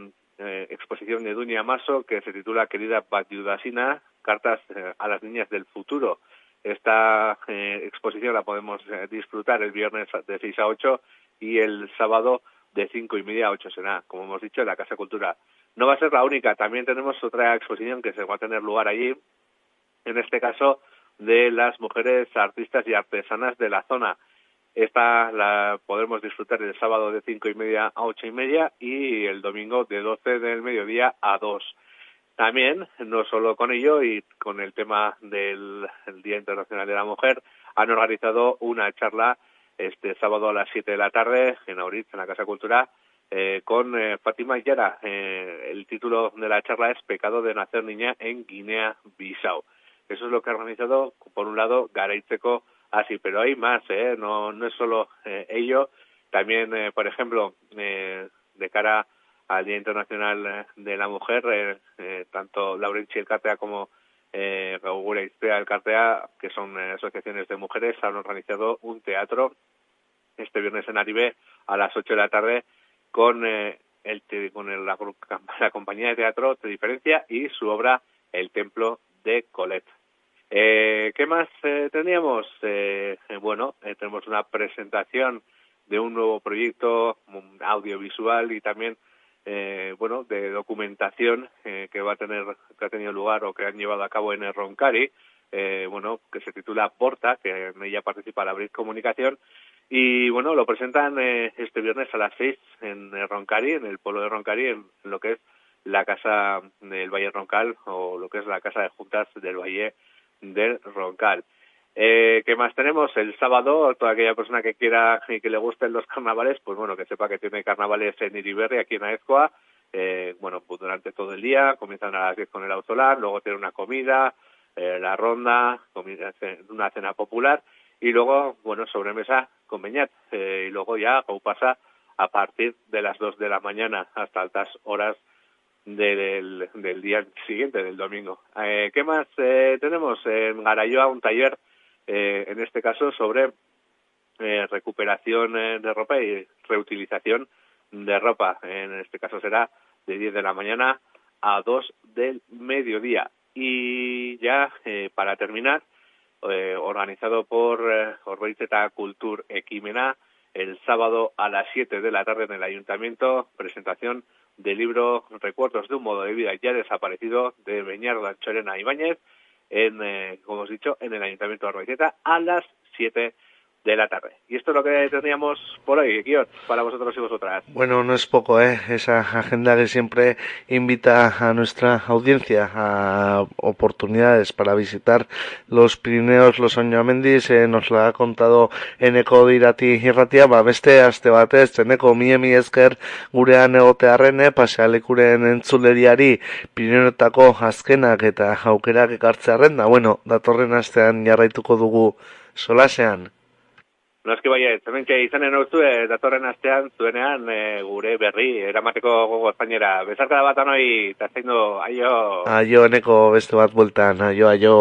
exposición de Dunia Maso que se titula Querida Batiudasina, cartas a las niñas del futuro. Esta exposición la podemos disfrutar el viernes de 6 a 8 y el sábado de cinco y media a ocho será, como hemos dicho, en la Casa Cultura. No va a ser la única, también tenemos otra exposición que se va a tener lugar allí, en este caso de las mujeres artistas y artesanas de la zona. Esta la podremos disfrutar el sábado de cinco y media a ocho y media y el domingo de 12 del mediodía a 2. También, no solo con ello y con el tema del el Día Internacional de la Mujer, han organizado una charla este sábado a las 7 de la tarde en Auritz, en la Casa Cultura, eh, con eh, Fátima Yara. Eh, el título de la charla es Pecado de nacer niña en Guinea-Bissau. Eso es lo que ha organizado, por un lado, Garaitzeko así, pero hay más, ¿eh? no, no es solo eh, ello. También, eh, por ejemplo, eh, de cara al Día Internacional de la Mujer, tanto Laurentzi Elkartea como eh, Gaugura Iztea Elkartea, que son eh, asociaciones de mujeres, han organizado un teatro este viernes en Aribe a las 8 de la tarde con, eh, el, te- con el- la, compañía de teatro de diferencia y su obra El Templo de Colette. Eh, ¿Qué más eh, teníamos? Eh, bueno, eh, tenemos una presentación de un nuevo proyecto audiovisual y también eh, bueno de documentación eh, que va a tener que ha tenido lugar o que han llevado a cabo en el Roncari eh, bueno que se titula Porta que en ella participa la Brit Comunicación y bueno lo presentan eh, este viernes a las seis en el Roncari en el pueblo de Roncari en, en lo que es la casa del Valle Roncal o lo que es la casa de juntas del Valle del Roncal. Eh, ¿Qué más tenemos? El sábado, toda aquella persona que quiera y que le gusten los carnavales, pues bueno, que sepa que tiene carnavales en Iriberri, aquí en Aezcoa. Eh, bueno, pues durante todo el día, comienzan a las 10 con el autolar, luego tiene una comida, eh, la ronda, comida, una cena popular y luego, bueno, sobremesa con beñat. Eh, y luego ya pasa a partir de las 2 de la mañana hasta altas horas del, del día siguiente, del domingo. Eh, ¿Qué más eh, tenemos? En Garayoa un taller, eh, en este caso, sobre eh, recuperación eh, de ropa y reutilización de ropa. En este caso será de 10 de la mañana a 2 del mediodía. Y ya, eh, para terminar, organizado por Orbeizeta Cultur Equimena, el sábado a las 7 de la tarde en el Ayuntamiento, presentación del libro Recuerdos de un modo de vida ya desaparecido de Beñardo Anchorena Ibáñez, en, eh, como os he dicho, en el Ayuntamiento de Orbeizeta a las 7 de la tarde. Y esto es lo que teníamos por hoy, Kiot, para vosotros y vosotras. Bueno, no es poco, ¿eh? Esa agenda que siempre invita a nuestra audiencia a oportunidades para visitar los Pirineos, los Oñamendis, eh, nos la ha contado Eneko Dirati Irratia, ba, beste aste batez, Eneko mie mi esker gurean egotearrene, pasealekuren entzuleriari Pirineotako azkenak eta aukerak ekartzearren, da, bueno, datorren astean jarraituko dugu solasean. No es que vaya, hemen que izanen hau zue, datorren astean, zuenean, e, gure berri, eramateko gogo espainera. Bezarka bat anoi, eta zein du, aio... Aio, Eneko, beste bat bueltan, aio, aio.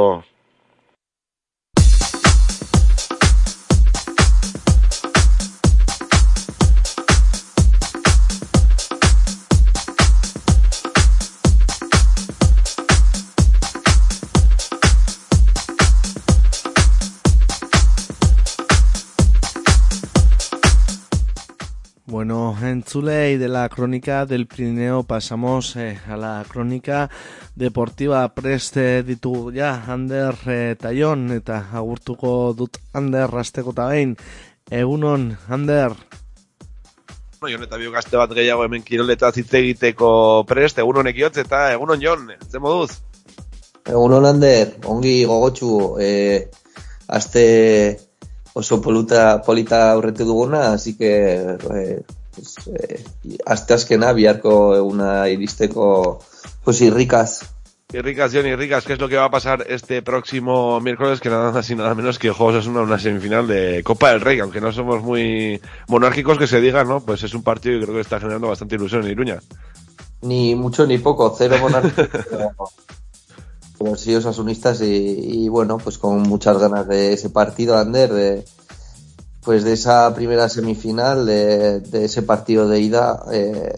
Bueno, en Chule y de la crónica del Pirineo pasamos eh, a la crónica deportiva preste ditugu ja Ander eh, Taion eta agurtuko dut Ander rasteko eta behin. Egunon, Ander. Bueno, jon eta biok aste bat gehiago hemen kiroletaz hitz egiteko prest, egun honek iotz eta egunon jon, ze moduz? Egunon Ander, ongi gogotsu, eh, aste oso poluta, polita aurretu duguna, así que eh, pues, eh, aste azkena biharko eguna iristeko pues irrikaz. Irricas, Jon, Irricas, ¿qué es lo que va a pasar este próximo miércoles? Que nada más y nada menos que Juegos es una, una semifinal de Copa del Rey, aunque no somos muy monárquicos que se diga, ¿no? Pues es un partido que creo que está generando bastante ilusión en Iruña. Ni mucho ni poco, cero monarquía. [LAUGHS] pero sí osasunistas y, y bueno, pues con muchas ganas de ese partido, Ander, de, pues de esa primera semifinal, de, de ese partido de ida, eh,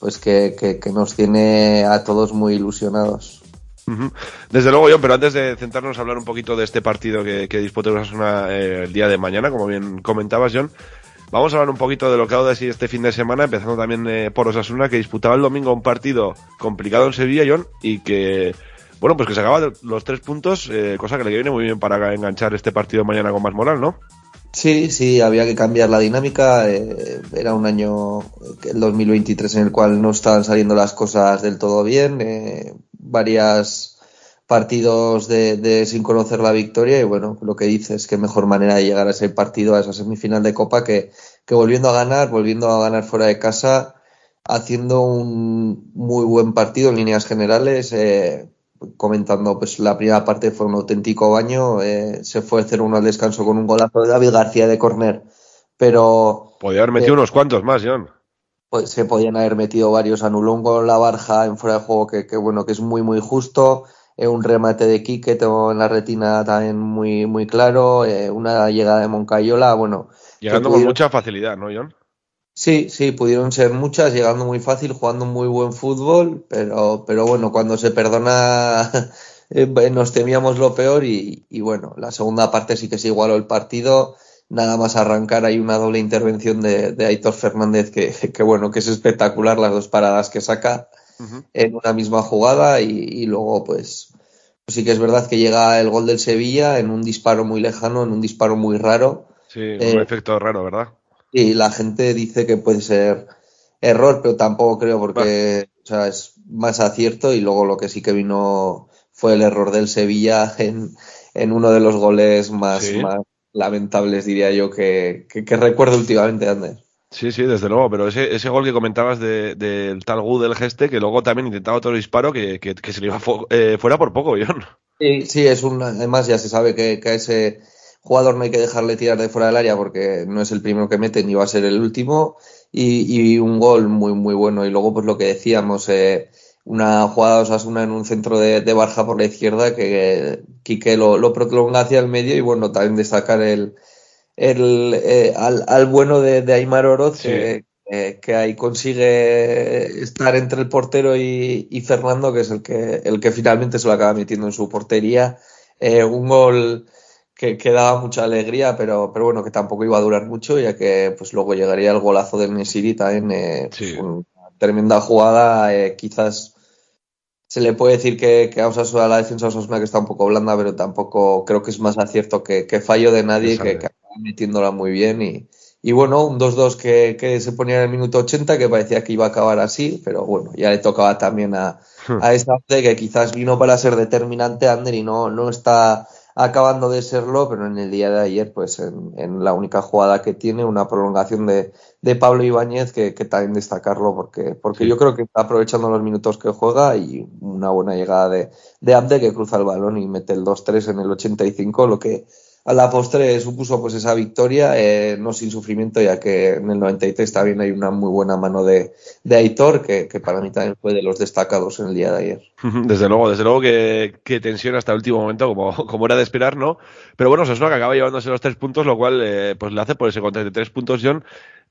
pues que, que, que nos tiene a todos muy ilusionados. Desde luego, Jon, pero antes de centrarnos a hablar un poquito de este partido que, que disputa Osasuna eh, el día de mañana, como bien comentabas, John, vamos a hablar un poquito de lo que ha dado de sí este fin de semana, empezando también eh, por Osasuna, que disputaba el domingo un partido complicado en Sevilla, John, y que, bueno, pues que sacaba los tres puntos, eh, cosa que le viene muy bien para enganchar este partido mañana con más moral, ¿no? Sí, sí, había que cambiar la dinámica. eh, era un año, eh, el 2023, en el cual no estaban saliendo las cosas del todo bien. eh, varias partidos de, de sin conocer la victoria y bueno, lo que dices, qué mejor manera de llegar a ese partido, a esa semifinal de Copa que, que volviendo a ganar, volviendo a ganar fuera de casa, haciendo un muy buen partido en líneas generales. eh, comentando, pues la primera parte fue un auténtico baño. eh, se fue 0-1 al descanso con un golazo de David García de córner, pero Podía haber metido Eh, unos cuantos más, John. pues se podían haber metido varios. Anuló un gol la Barja en fuera de juego que, que, bueno, que es muy, muy justo. eh, un remate de Quique tengo en la retina también muy, muy claro. eh, una llegada de Moncayola, bueno. Llegando con mucha facilidad, ¿no, John? Sí, sí, pudieron ser muchas, llegando muy fácil, jugando muy buen fútbol, pero, pero bueno, cuando se perdona [LAUGHS] eh, nos temíamos lo peor y, y bueno, la segunda parte sí que se igualó el partido. Nada más arrancar hay una doble intervención de, de Aitor Fernández que, que bueno, que es espectacular las dos paradas que saca en una misma jugada y, y luego pues, pues sí que es verdad que llega el gol del Sevilla en un disparo muy lejano, en un disparo muy raro. Sí, un Eh, efecto raro, ¿verdad? Y la gente dice que puede ser error, pero tampoco creo porque o sea, es más acierto y luego lo que sí que vino fue el error del Sevilla en, en uno de los goles más, Sí. más lamentables, diría yo, que, que, que recuerdo últimamente, Ander. Sí, sí, desde luego, pero ese, ese gol que comentabas de- del tal Gu del Geste, que luego también intentaba otro disparo que, que, que se le iba eh, fuera por poco, John. Sí, sí, es un, además ya se sabe que, que a ese jugador no hay que dejarle tirar de fuera del área porque no es el primero que mete ni va a ser el último. Y, y un gol muy muy bueno. Y luego pues lo que decíamos eh, una jugada de Osasuna en un centro de, de Barja por la izquierda que Quique lo, lo prolonga hacia el medio. Y bueno también destacar el, el eh, al, al bueno de, de Aymar Oroz que, eh, que ahí consigue estar entre el portero y, y Fernando, que es el que, el que finalmente se lo acaba metiendo en su portería. Eh, un gol que, que daba mucha alegría, pero, pero bueno, que tampoco iba a durar mucho, ya que pues luego llegaría el golazo del Nesiri también, eh, pues, una tremenda jugada, eh, quizás se le puede decir que, que a, Osasuna, a la defensa de Osasuna que está un poco blanda, pero tampoco creo que es más acierto que, que fallo de nadie, que, que acaba metiéndola muy bien y, y bueno, un 2-2 que, que se ponía en el minuto 80, que parecía que iba a acabar así, pero bueno, ya le tocaba también a, a esta Ander, que quizás vino para ser determinante Ander y no, no está acabando de serlo, pero en el día de ayer, pues en, en la única jugada que tiene, una prolongación de, de Pablo Ibáñez, que, que también destacarlo, porque, porque yo creo que está aprovechando los minutos que juega y una buena llegada de, de Abde que cruza el balón y mete el 2-3 en el 85, lo que a la postre supuso pues esa victoria, eh, no sin sufrimiento, ya que en el 93 también hay una muy buena mano de, de Aitor, que, que para mí también fue de los destacados en el día de ayer. [LAUGHS] Desde luego, desde luego que, que tensión hasta el último momento, como, [LAUGHS] como era de esperar, ¿no? Pero bueno, Sosuna que acaba llevándose los tres puntos, lo cual eh, pues le hace por ese con 33 puntos, John,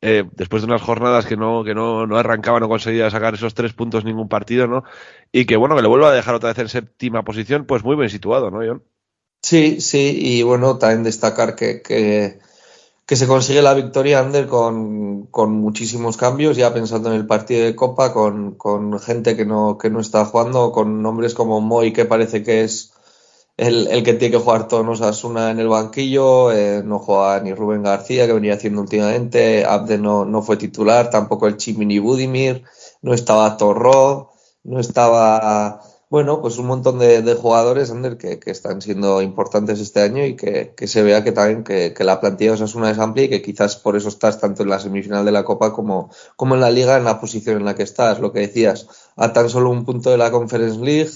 eh, después de unas jornadas que no, que no, no arrancaba, no conseguía sacar esos tres puntos ningún partido, ¿no? Y que bueno, que le vuelva a dejar otra vez en séptima posición, pues muy bien situado, ¿no, John? Sí, sí, y bueno, también destacar que, que, se consigue la victoria, Ander, con, con muchísimos cambios, ya pensando en el partido de Copa, con, con gente que no, que no está jugando, con nombres como Moy, que parece que es el, el que tiene que jugar todo Osasuna en el banquillo, eh, no juega ni Rubén García, que venía haciendo últimamente, Abde no, no fue titular, tampoco el Chimi ni Budimir, no estaba Torró, no estaba bueno, pues un montón de, jugadores, Ander, que, están siendo importantes este año y que, se vea que también que, la plantilla de Osasuna es amplia y que quizás por eso estás tanto en la semifinal de la Copa como, en la Liga en la posición en la que estás, lo que decías, a tan solo un punto de la Conference League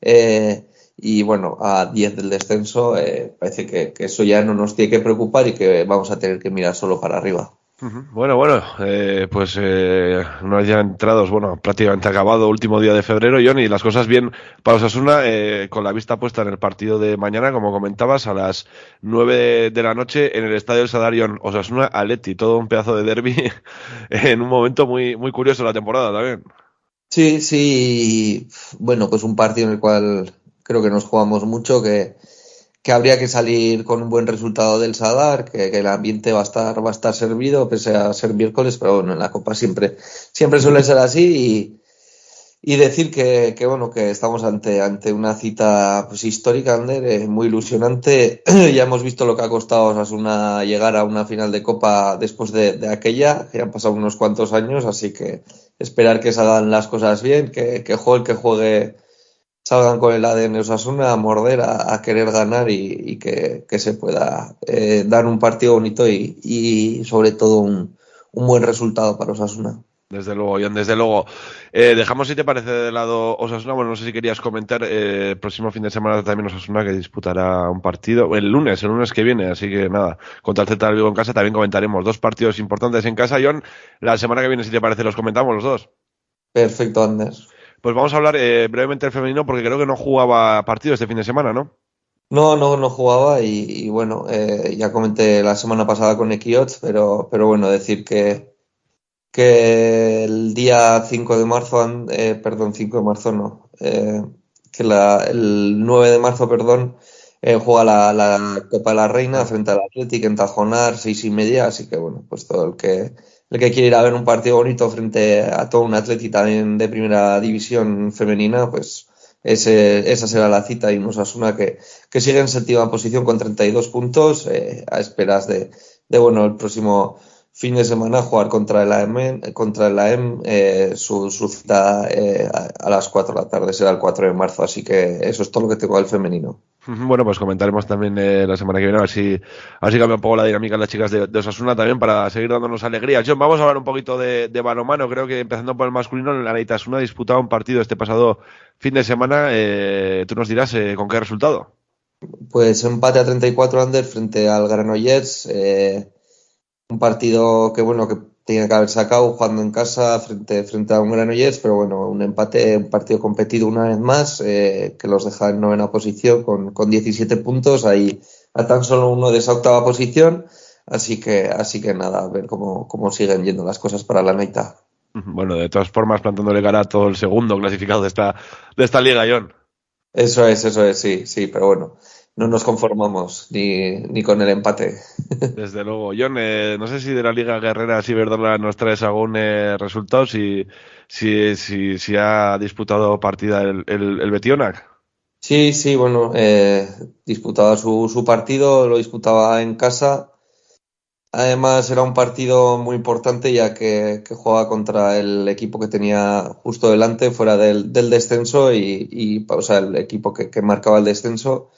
eh, y bueno, a 10 del descenso, eh, parece que, eso ya no nos tiene que preocupar y que vamos a tener que mirar solo para arriba. Bueno, bueno, eh, pues eh, una vez ya entrados, bueno, prácticamente acabado, último día de febrero, John, y las cosas bien para Osasuna, eh, con la vista puesta en el partido de mañana, como comentabas, a las 9 de la noche en el Estadio del Sadarion, Osasuna Aleti, todo un pedazo de derby [LAUGHS] en un momento muy, muy curioso de la temporada también. Sí, sí, bueno, pues un partido en el cual creo que nos jugamos mucho, que que habría que salir con un buen resultado del Sadar, que, el ambiente va a estar va a estar servido pese a ser miércoles, pero bueno, en la Copa siempre siempre suele ser así y decir que, que, bueno, que estamos ante, ante una cita pues, histórica, Ander, eh, muy ilusionante. [CLEARS THROAT] ya hemos visto lo que ha costado llegar a una final de Copa después de, aquella, que han pasado unos cuantos años, así que esperar que salgan las cosas bien, que, juegue que juegue salgan con el ADN Osasuna a morder, a, a querer ganar y, y que, que, se pueda eh, dar un partido bonito y, y sobre todo un, un buen resultado para Osasuna. Desde luego, Ian, desde luego. Eh, dejamos, si te parece, de lado Osasuna. Bueno, no sé si querías comentar. Eh, el próximo fin de semana también Osasuna que disputará un partido. El lunes, el lunes que viene. Así que nada, contra el Z del Vigo en casa también comentaremos dos partidos importantes en casa. John, la semana que viene, si te parece, los comentamos los dos. Perfecto, Andrés. Pues vamos a hablar eh, brevemente del femenino porque creo que no jugaba partido este fin de semana, ¿no? No, no, no jugaba y, y bueno, eh, ya comenté la semana pasada con Equiot, pero, pero bueno, decir que, que el día 5 de marzo, eh, perdón, 5 de marzo no, eh, que la, el 9 de marzo, perdón, eh, juega la, la, Copa de la Reina frente al Athletic en Tajonar, seis y media, así que bueno, pues todo el que, el que quiere ir a ver un partido bonito frente a todo un Athletic también de primera división femenina, pues ese, esa será la cita. Y un Osasuna que, que sigue en séptima posición con 32 puntos, eh, a esperas de, de, bueno, el próximo fin de semana jugar contra el AM, contra el AM eh, su, su, cita eh, a, a, las 4 de la tarde será el 4 de marzo, así que eso es todo lo que tengo del femenino. Bueno, pues comentaremos también eh, la semana que viene, a ver si, a ver si cambia un poco la dinámica de las chicas de, de, Osasuna también para seguir dándonos alegría. John, vamos a hablar un poquito de, de balonmano, creo que empezando por el masculino, la Neitasuna ha disputado un partido este pasado fin de semana, eh, tú nos dirás eh, con qué resultado. Pues empate a 34 under frente al Granollers, eh, un partido que bueno, que tenía que haber sacado jugando en casa frente, frente a un Granollers, pero bueno, un empate, un partido competido una vez más, eh, que los deja en novena posición con, con 17 puntos, ahí a tan solo uno de esa octava posición, así que, así que nada, a ver cómo, cómo siguen yendo las cosas para la Neita. Bueno, de todas formas, plantándole cara a todo el segundo clasificado de esta, de esta liga, John. Eso es, eso es, sí, sí, pero bueno, no nos conformamos ni, ni con el empate. [LAUGHS] Desde luego. John, eh, no sé si de la Liga Guerrera si Verdola nos traes algún eh, resultado, si, si, si, si, ha disputado partida el, el, el Betionac. Sí, sí, bueno, eh, disputaba su, su partido, lo disputaba en casa. Además era un partido muy importante ya que, que jugaba contra el equipo que tenía justo delante, fuera del, del descenso y, y, o sea, el equipo que, que marcaba el descenso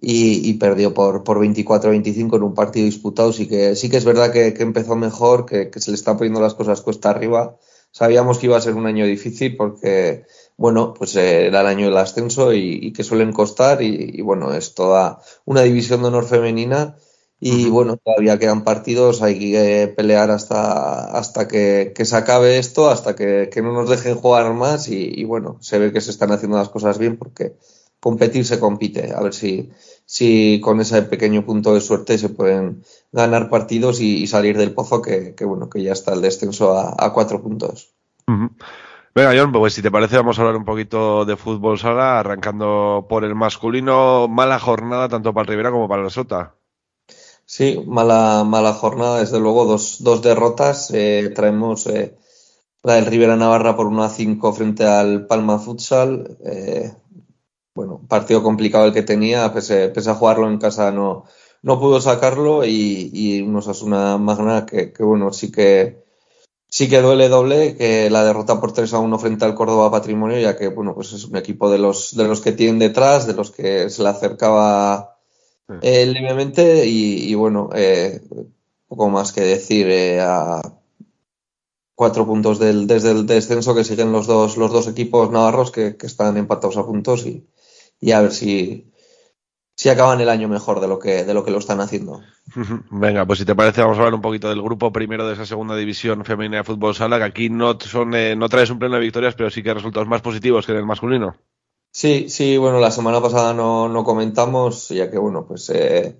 y, y perdió por, por 24-25 en un partido disputado. Sí que, sí que es verdad que, que empezó mejor, que, que, se le están poniendo las cosas cuesta arriba. Sabíamos que iba a ser un año difícil porque, bueno, pues eh, era el año del ascenso y, y que suelen costar y, y, bueno, es toda una división de honor femenina y uh -huh. bueno, todavía quedan partidos, hay que pelear hasta, hasta que, que se acabe esto, hasta que, que, no nos dejen jugar más y, y, bueno, se ve que se están haciendo las cosas bien porque competir se compite, a ver si, si con ese pequeño punto de suerte se pueden ganar partidos y, y salir del pozo que, que, bueno, que ya está el descenso a, a cuatro puntos. Uh -huh. Venga, John, pues si te parece vamos a hablar un poquito de fútbol sala, arrancando por el masculino, mala jornada tanto para el Rivera como para el Sota. Sí, mala, mala jornada, desde luego, dos, dos derrotas. Eh, traemos eh, la del Rivera Navarra por 1 a 5 frente al Palma Futsal. Eh, bueno, partido complicado el que tenía, pese, pese, a jugarlo en casa no, no pudo sacarlo y, y unos Asuna Magna que, que, bueno, sí que sí que duele doble que la derrota por 3 a 1 frente al Córdoba Patrimonio, ya que bueno, pues es un equipo de los, de los que tienen detrás, de los que se le acercaba eh, levemente y, y bueno, eh, poco más que decir eh, a cuatro puntos del, desde el descenso que siguen los dos, los dos equipos navarros que, que están empatados a puntos y, y, a ver si, si acaban el año mejor de lo que, de lo que lo están haciendo. [LAUGHS] Venga, pues si te parece vamos a hablar un poquito del grupo primero de esa segunda división femenina de fútbol sala, que aquí no, son, eh, no traes un pleno de victorias, pero sí que resultados más positivos que en el masculino. Sí, sí, bueno, la semana pasada no, no comentamos, ya que bueno, pues eh,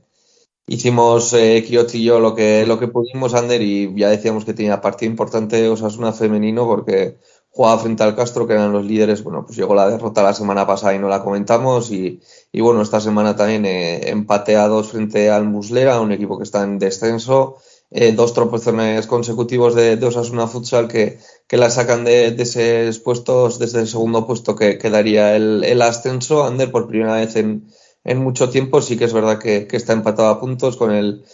hicimos eh, y yo lo que, lo que pudimos, Ander, y ya decíamos que tenía partido importante Osasuna femenino porque jugaba frente al Castro, que eran los líderes. Bueno, pues llegó la derrota la semana pasada y no la comentamos. Y, bueno, esta semana también eh, empate a dos frente al Muslera, un equipo que está en descenso. eh, dos tropezones consecutivos de, de Osasuna Futsal que, que la sacan de, de esos puestos, desde el segundo puesto que quedaría el, el ascenso. Ander por primera vez en, en mucho tiempo, sí que es verdad que, que está empatado a puntos con el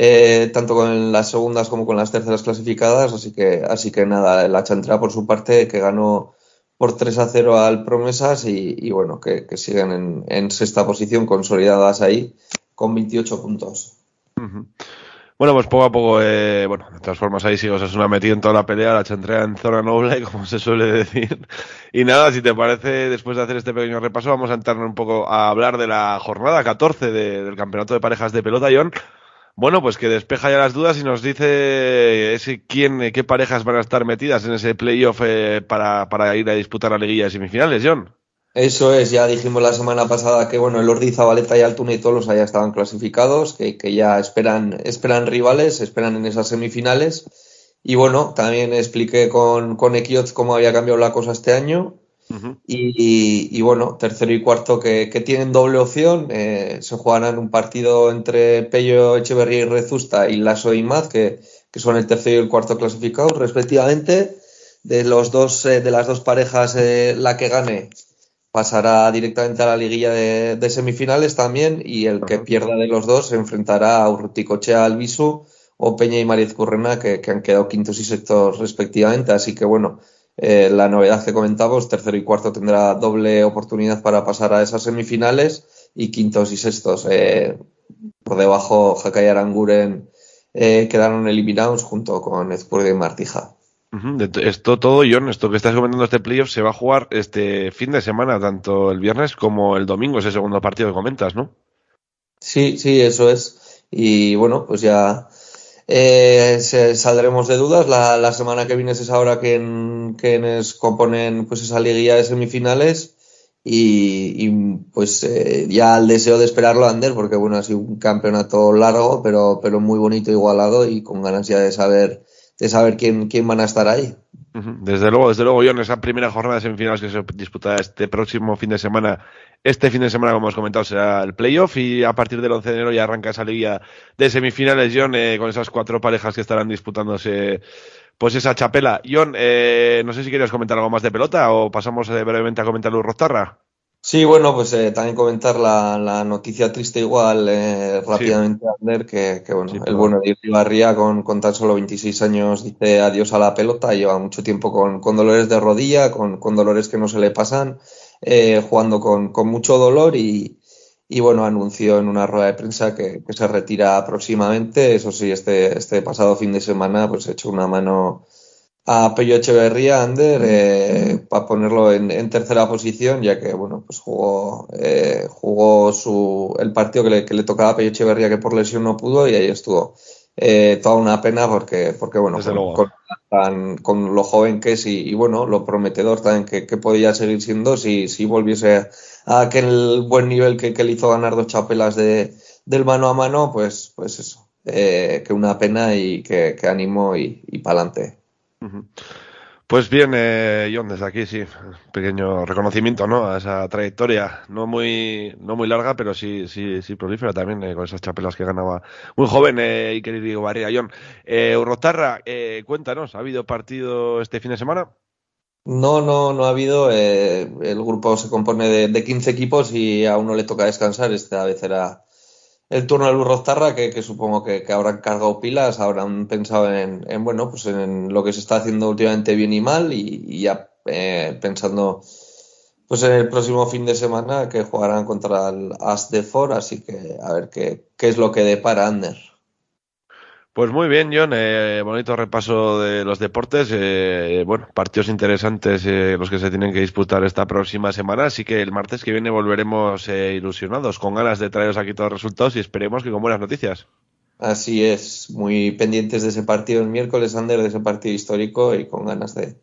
eh, tanto con las segundas como con las terceras clasificadas, así que, así que nada, la Chantra por su parte que ganó por 3 a 0 al Promesas y, y bueno, que, que siguen en, en sexta posición consolidadas ahí con 28 puntos. Bueno, pues poco a poco, eh, bueno, de todas formas ahí sigo Osasuna metido en toda la pelea, la chantrea en zona noble, [LAUGHS] como se suele decir. Y nada, si te parece, después de hacer este pequeño repaso, vamos a entrar un poco a hablar de la jornada 14 de- del Campeonato de Parejas de Pelota, John. Bueno, pues que despeja ya las dudas y nos dice ese quién, qué parejas van a estar metidas en ese playoff eh, para, para ir a disputar la liguilla de semifinales, John. Eso es, ya dijimos la semana pasada que bueno, el Ordi, Zabaleta y Altuna y Tolos ya estaban clasificados, que, que ya esperan, esperan rivales, esperan en esas semifinales. Y bueno, también expliqué con, con Equioz cómo había cambiado la cosa este año. Y, y- y bueno, tercero y cuarto que, que tienen doble opción. eh, se jugarán un partido entre Pello Echeverría y Rezusta y Lasso y Maz, que, que son el tercero y el cuarto clasificados, respectivamente. De los dos, eh, de las dos parejas, eh, la que gane pasará directamente a la liguilla de, de semifinales también. Y el que pierda de los dos se enfrentará a Urruticochea Albisu o Peña y Mariz Currena, que, que han quedado quintos y sextos respectivamente. Así que bueno, eh, la novedad que comentamos, tercero y cuarto tendrá doble oportunidad para pasar a esas semifinales y quintos y sextos. eh, por debajo, Jaca y Aranguren eh, quedaron eliminados junto con Ezpurdia y Martija. Esto todo, John, esto que estás comentando este playoff se va a jugar este fin de semana, tanto el viernes como el domingo, ese segundo partido que comentas, ¿no? Sí, sí, eso es. Y bueno, pues ya eh, se- saldremos de dudas. La, la semana que viene es ahora que, quienes componen pues esa liguilla de semifinales. Y, y, pues eh, ya el deseo de esperarlo, Ander, porque bueno, ha sido un campeonato largo, pero, pero muy bonito, igualado y con ganas ya de saber, de saber quién, quién van a estar ahí. Desde luego, desde luego, John, esa primera jornada de semifinales que se disputará este próximo fin de semana, este fin de semana, como hemos comentado, será el playoff y a partir del 11 de enero ya arranca esa liga de semifinales, John, eh, con esas cuatro parejas que estarán disputándose pues esa chapela. John, eh, no sé si quieres comentar algo más de pelota o pasamos eh, brevemente a comentar Luz Rostarra. Sí, bueno, pues eh, también comentar la, la noticia triste igual eh, rápidamente, Ander, que, que bueno, el bueno de Barría con, con tan solo 26 años dice adiós a la pelota, lleva mucho tiempo con, con dolores de rodilla, con, con dolores que no se le pasan, eh, jugando con, con mucho dolor y, y bueno, anunció en una rueda de prensa que, que se retira próximamente, eso sí, este, este pasado fin de semana pues echó una mano a Pello Echeverría, Ander, eh, para ponerlo en, en tercera posición, ya que bueno, pues jugó, eh, jugó su, el partido que le, que le tocaba a Pello Echeverría, que por lesión no pudo, y ahí estuvo. Eh, toda una pena porque, porque bueno, con, con, tan- con lo joven que es y, y, bueno, lo prometedor también que, que podía seguir siendo si, si volviese a aquel buen nivel que, que le hizo ganar dos chapelas de, del mano a mano, pues, pues eso, eh, que una pena y que, que ánimo y, y para adelante. Ujú. Pues bien, eh, John, desde aquí sí, pequeño reconocimiento, ¿no? A esa trayectoria, no muy, no muy larga, pero sí, sí, sí prolífera también, eh, con esas chapelas que ganaba muy joven eh, y querido Barriga. John, eh, eh, cuéntanos, ¿ha habido partido este fin de semana? No, no, no ha habido. eh, el grupo se compone de, de 15 equipos y a uno le toca descansar. Esta vez era el turno del Burroztarra, que, que supongo que, habrán cargado pilas, habrán pensado en, en, bueno, pues en lo que se está haciendo últimamente bien y mal y, ya eh, pensando pues en el próximo fin de semana que jugarán contra el As de For, así que a ver qué, qué es lo que depara Ander. Pues muy bien, John, eh, bonito repaso de los deportes, eh, bueno, partidos interesantes eh, los que se tienen que disputar esta próxima semana, así que el martes que viene volveremos eh, ilusionados, con ganas de traeros aquí todos los resultados y esperemos que con buenas noticias. Así es, muy pendientes de ese partido el miércoles, Ander, de ese partido histórico y con ganas de,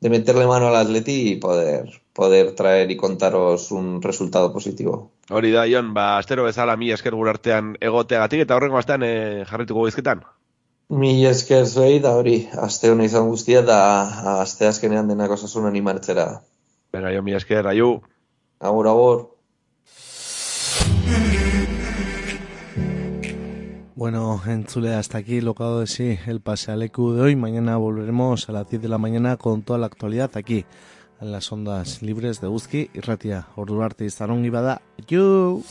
de meterle mano al Atleti y poder, poder traer y contaros un resultado positivo. Hori da, Jon, ba, astero bezala mi esker gurartean egoteagatik eta horrengo astean eh, jarrituko bizketan. Mi esker zuei da hori, aste hona izan guztia da aste azkenean denak osasun animartzera. Venga, Jon, mi esker, aio. Agur, agur. Bueno, en Chule hasta aquí lo que hago de sí el pase al EQ de hoy. Mañana volveremos a las 10 de la mañana con toda la actualidad aquí en las ondas libres de Uzki y Ratia. Ordurarte y Zarón y Bada. ¡Yu!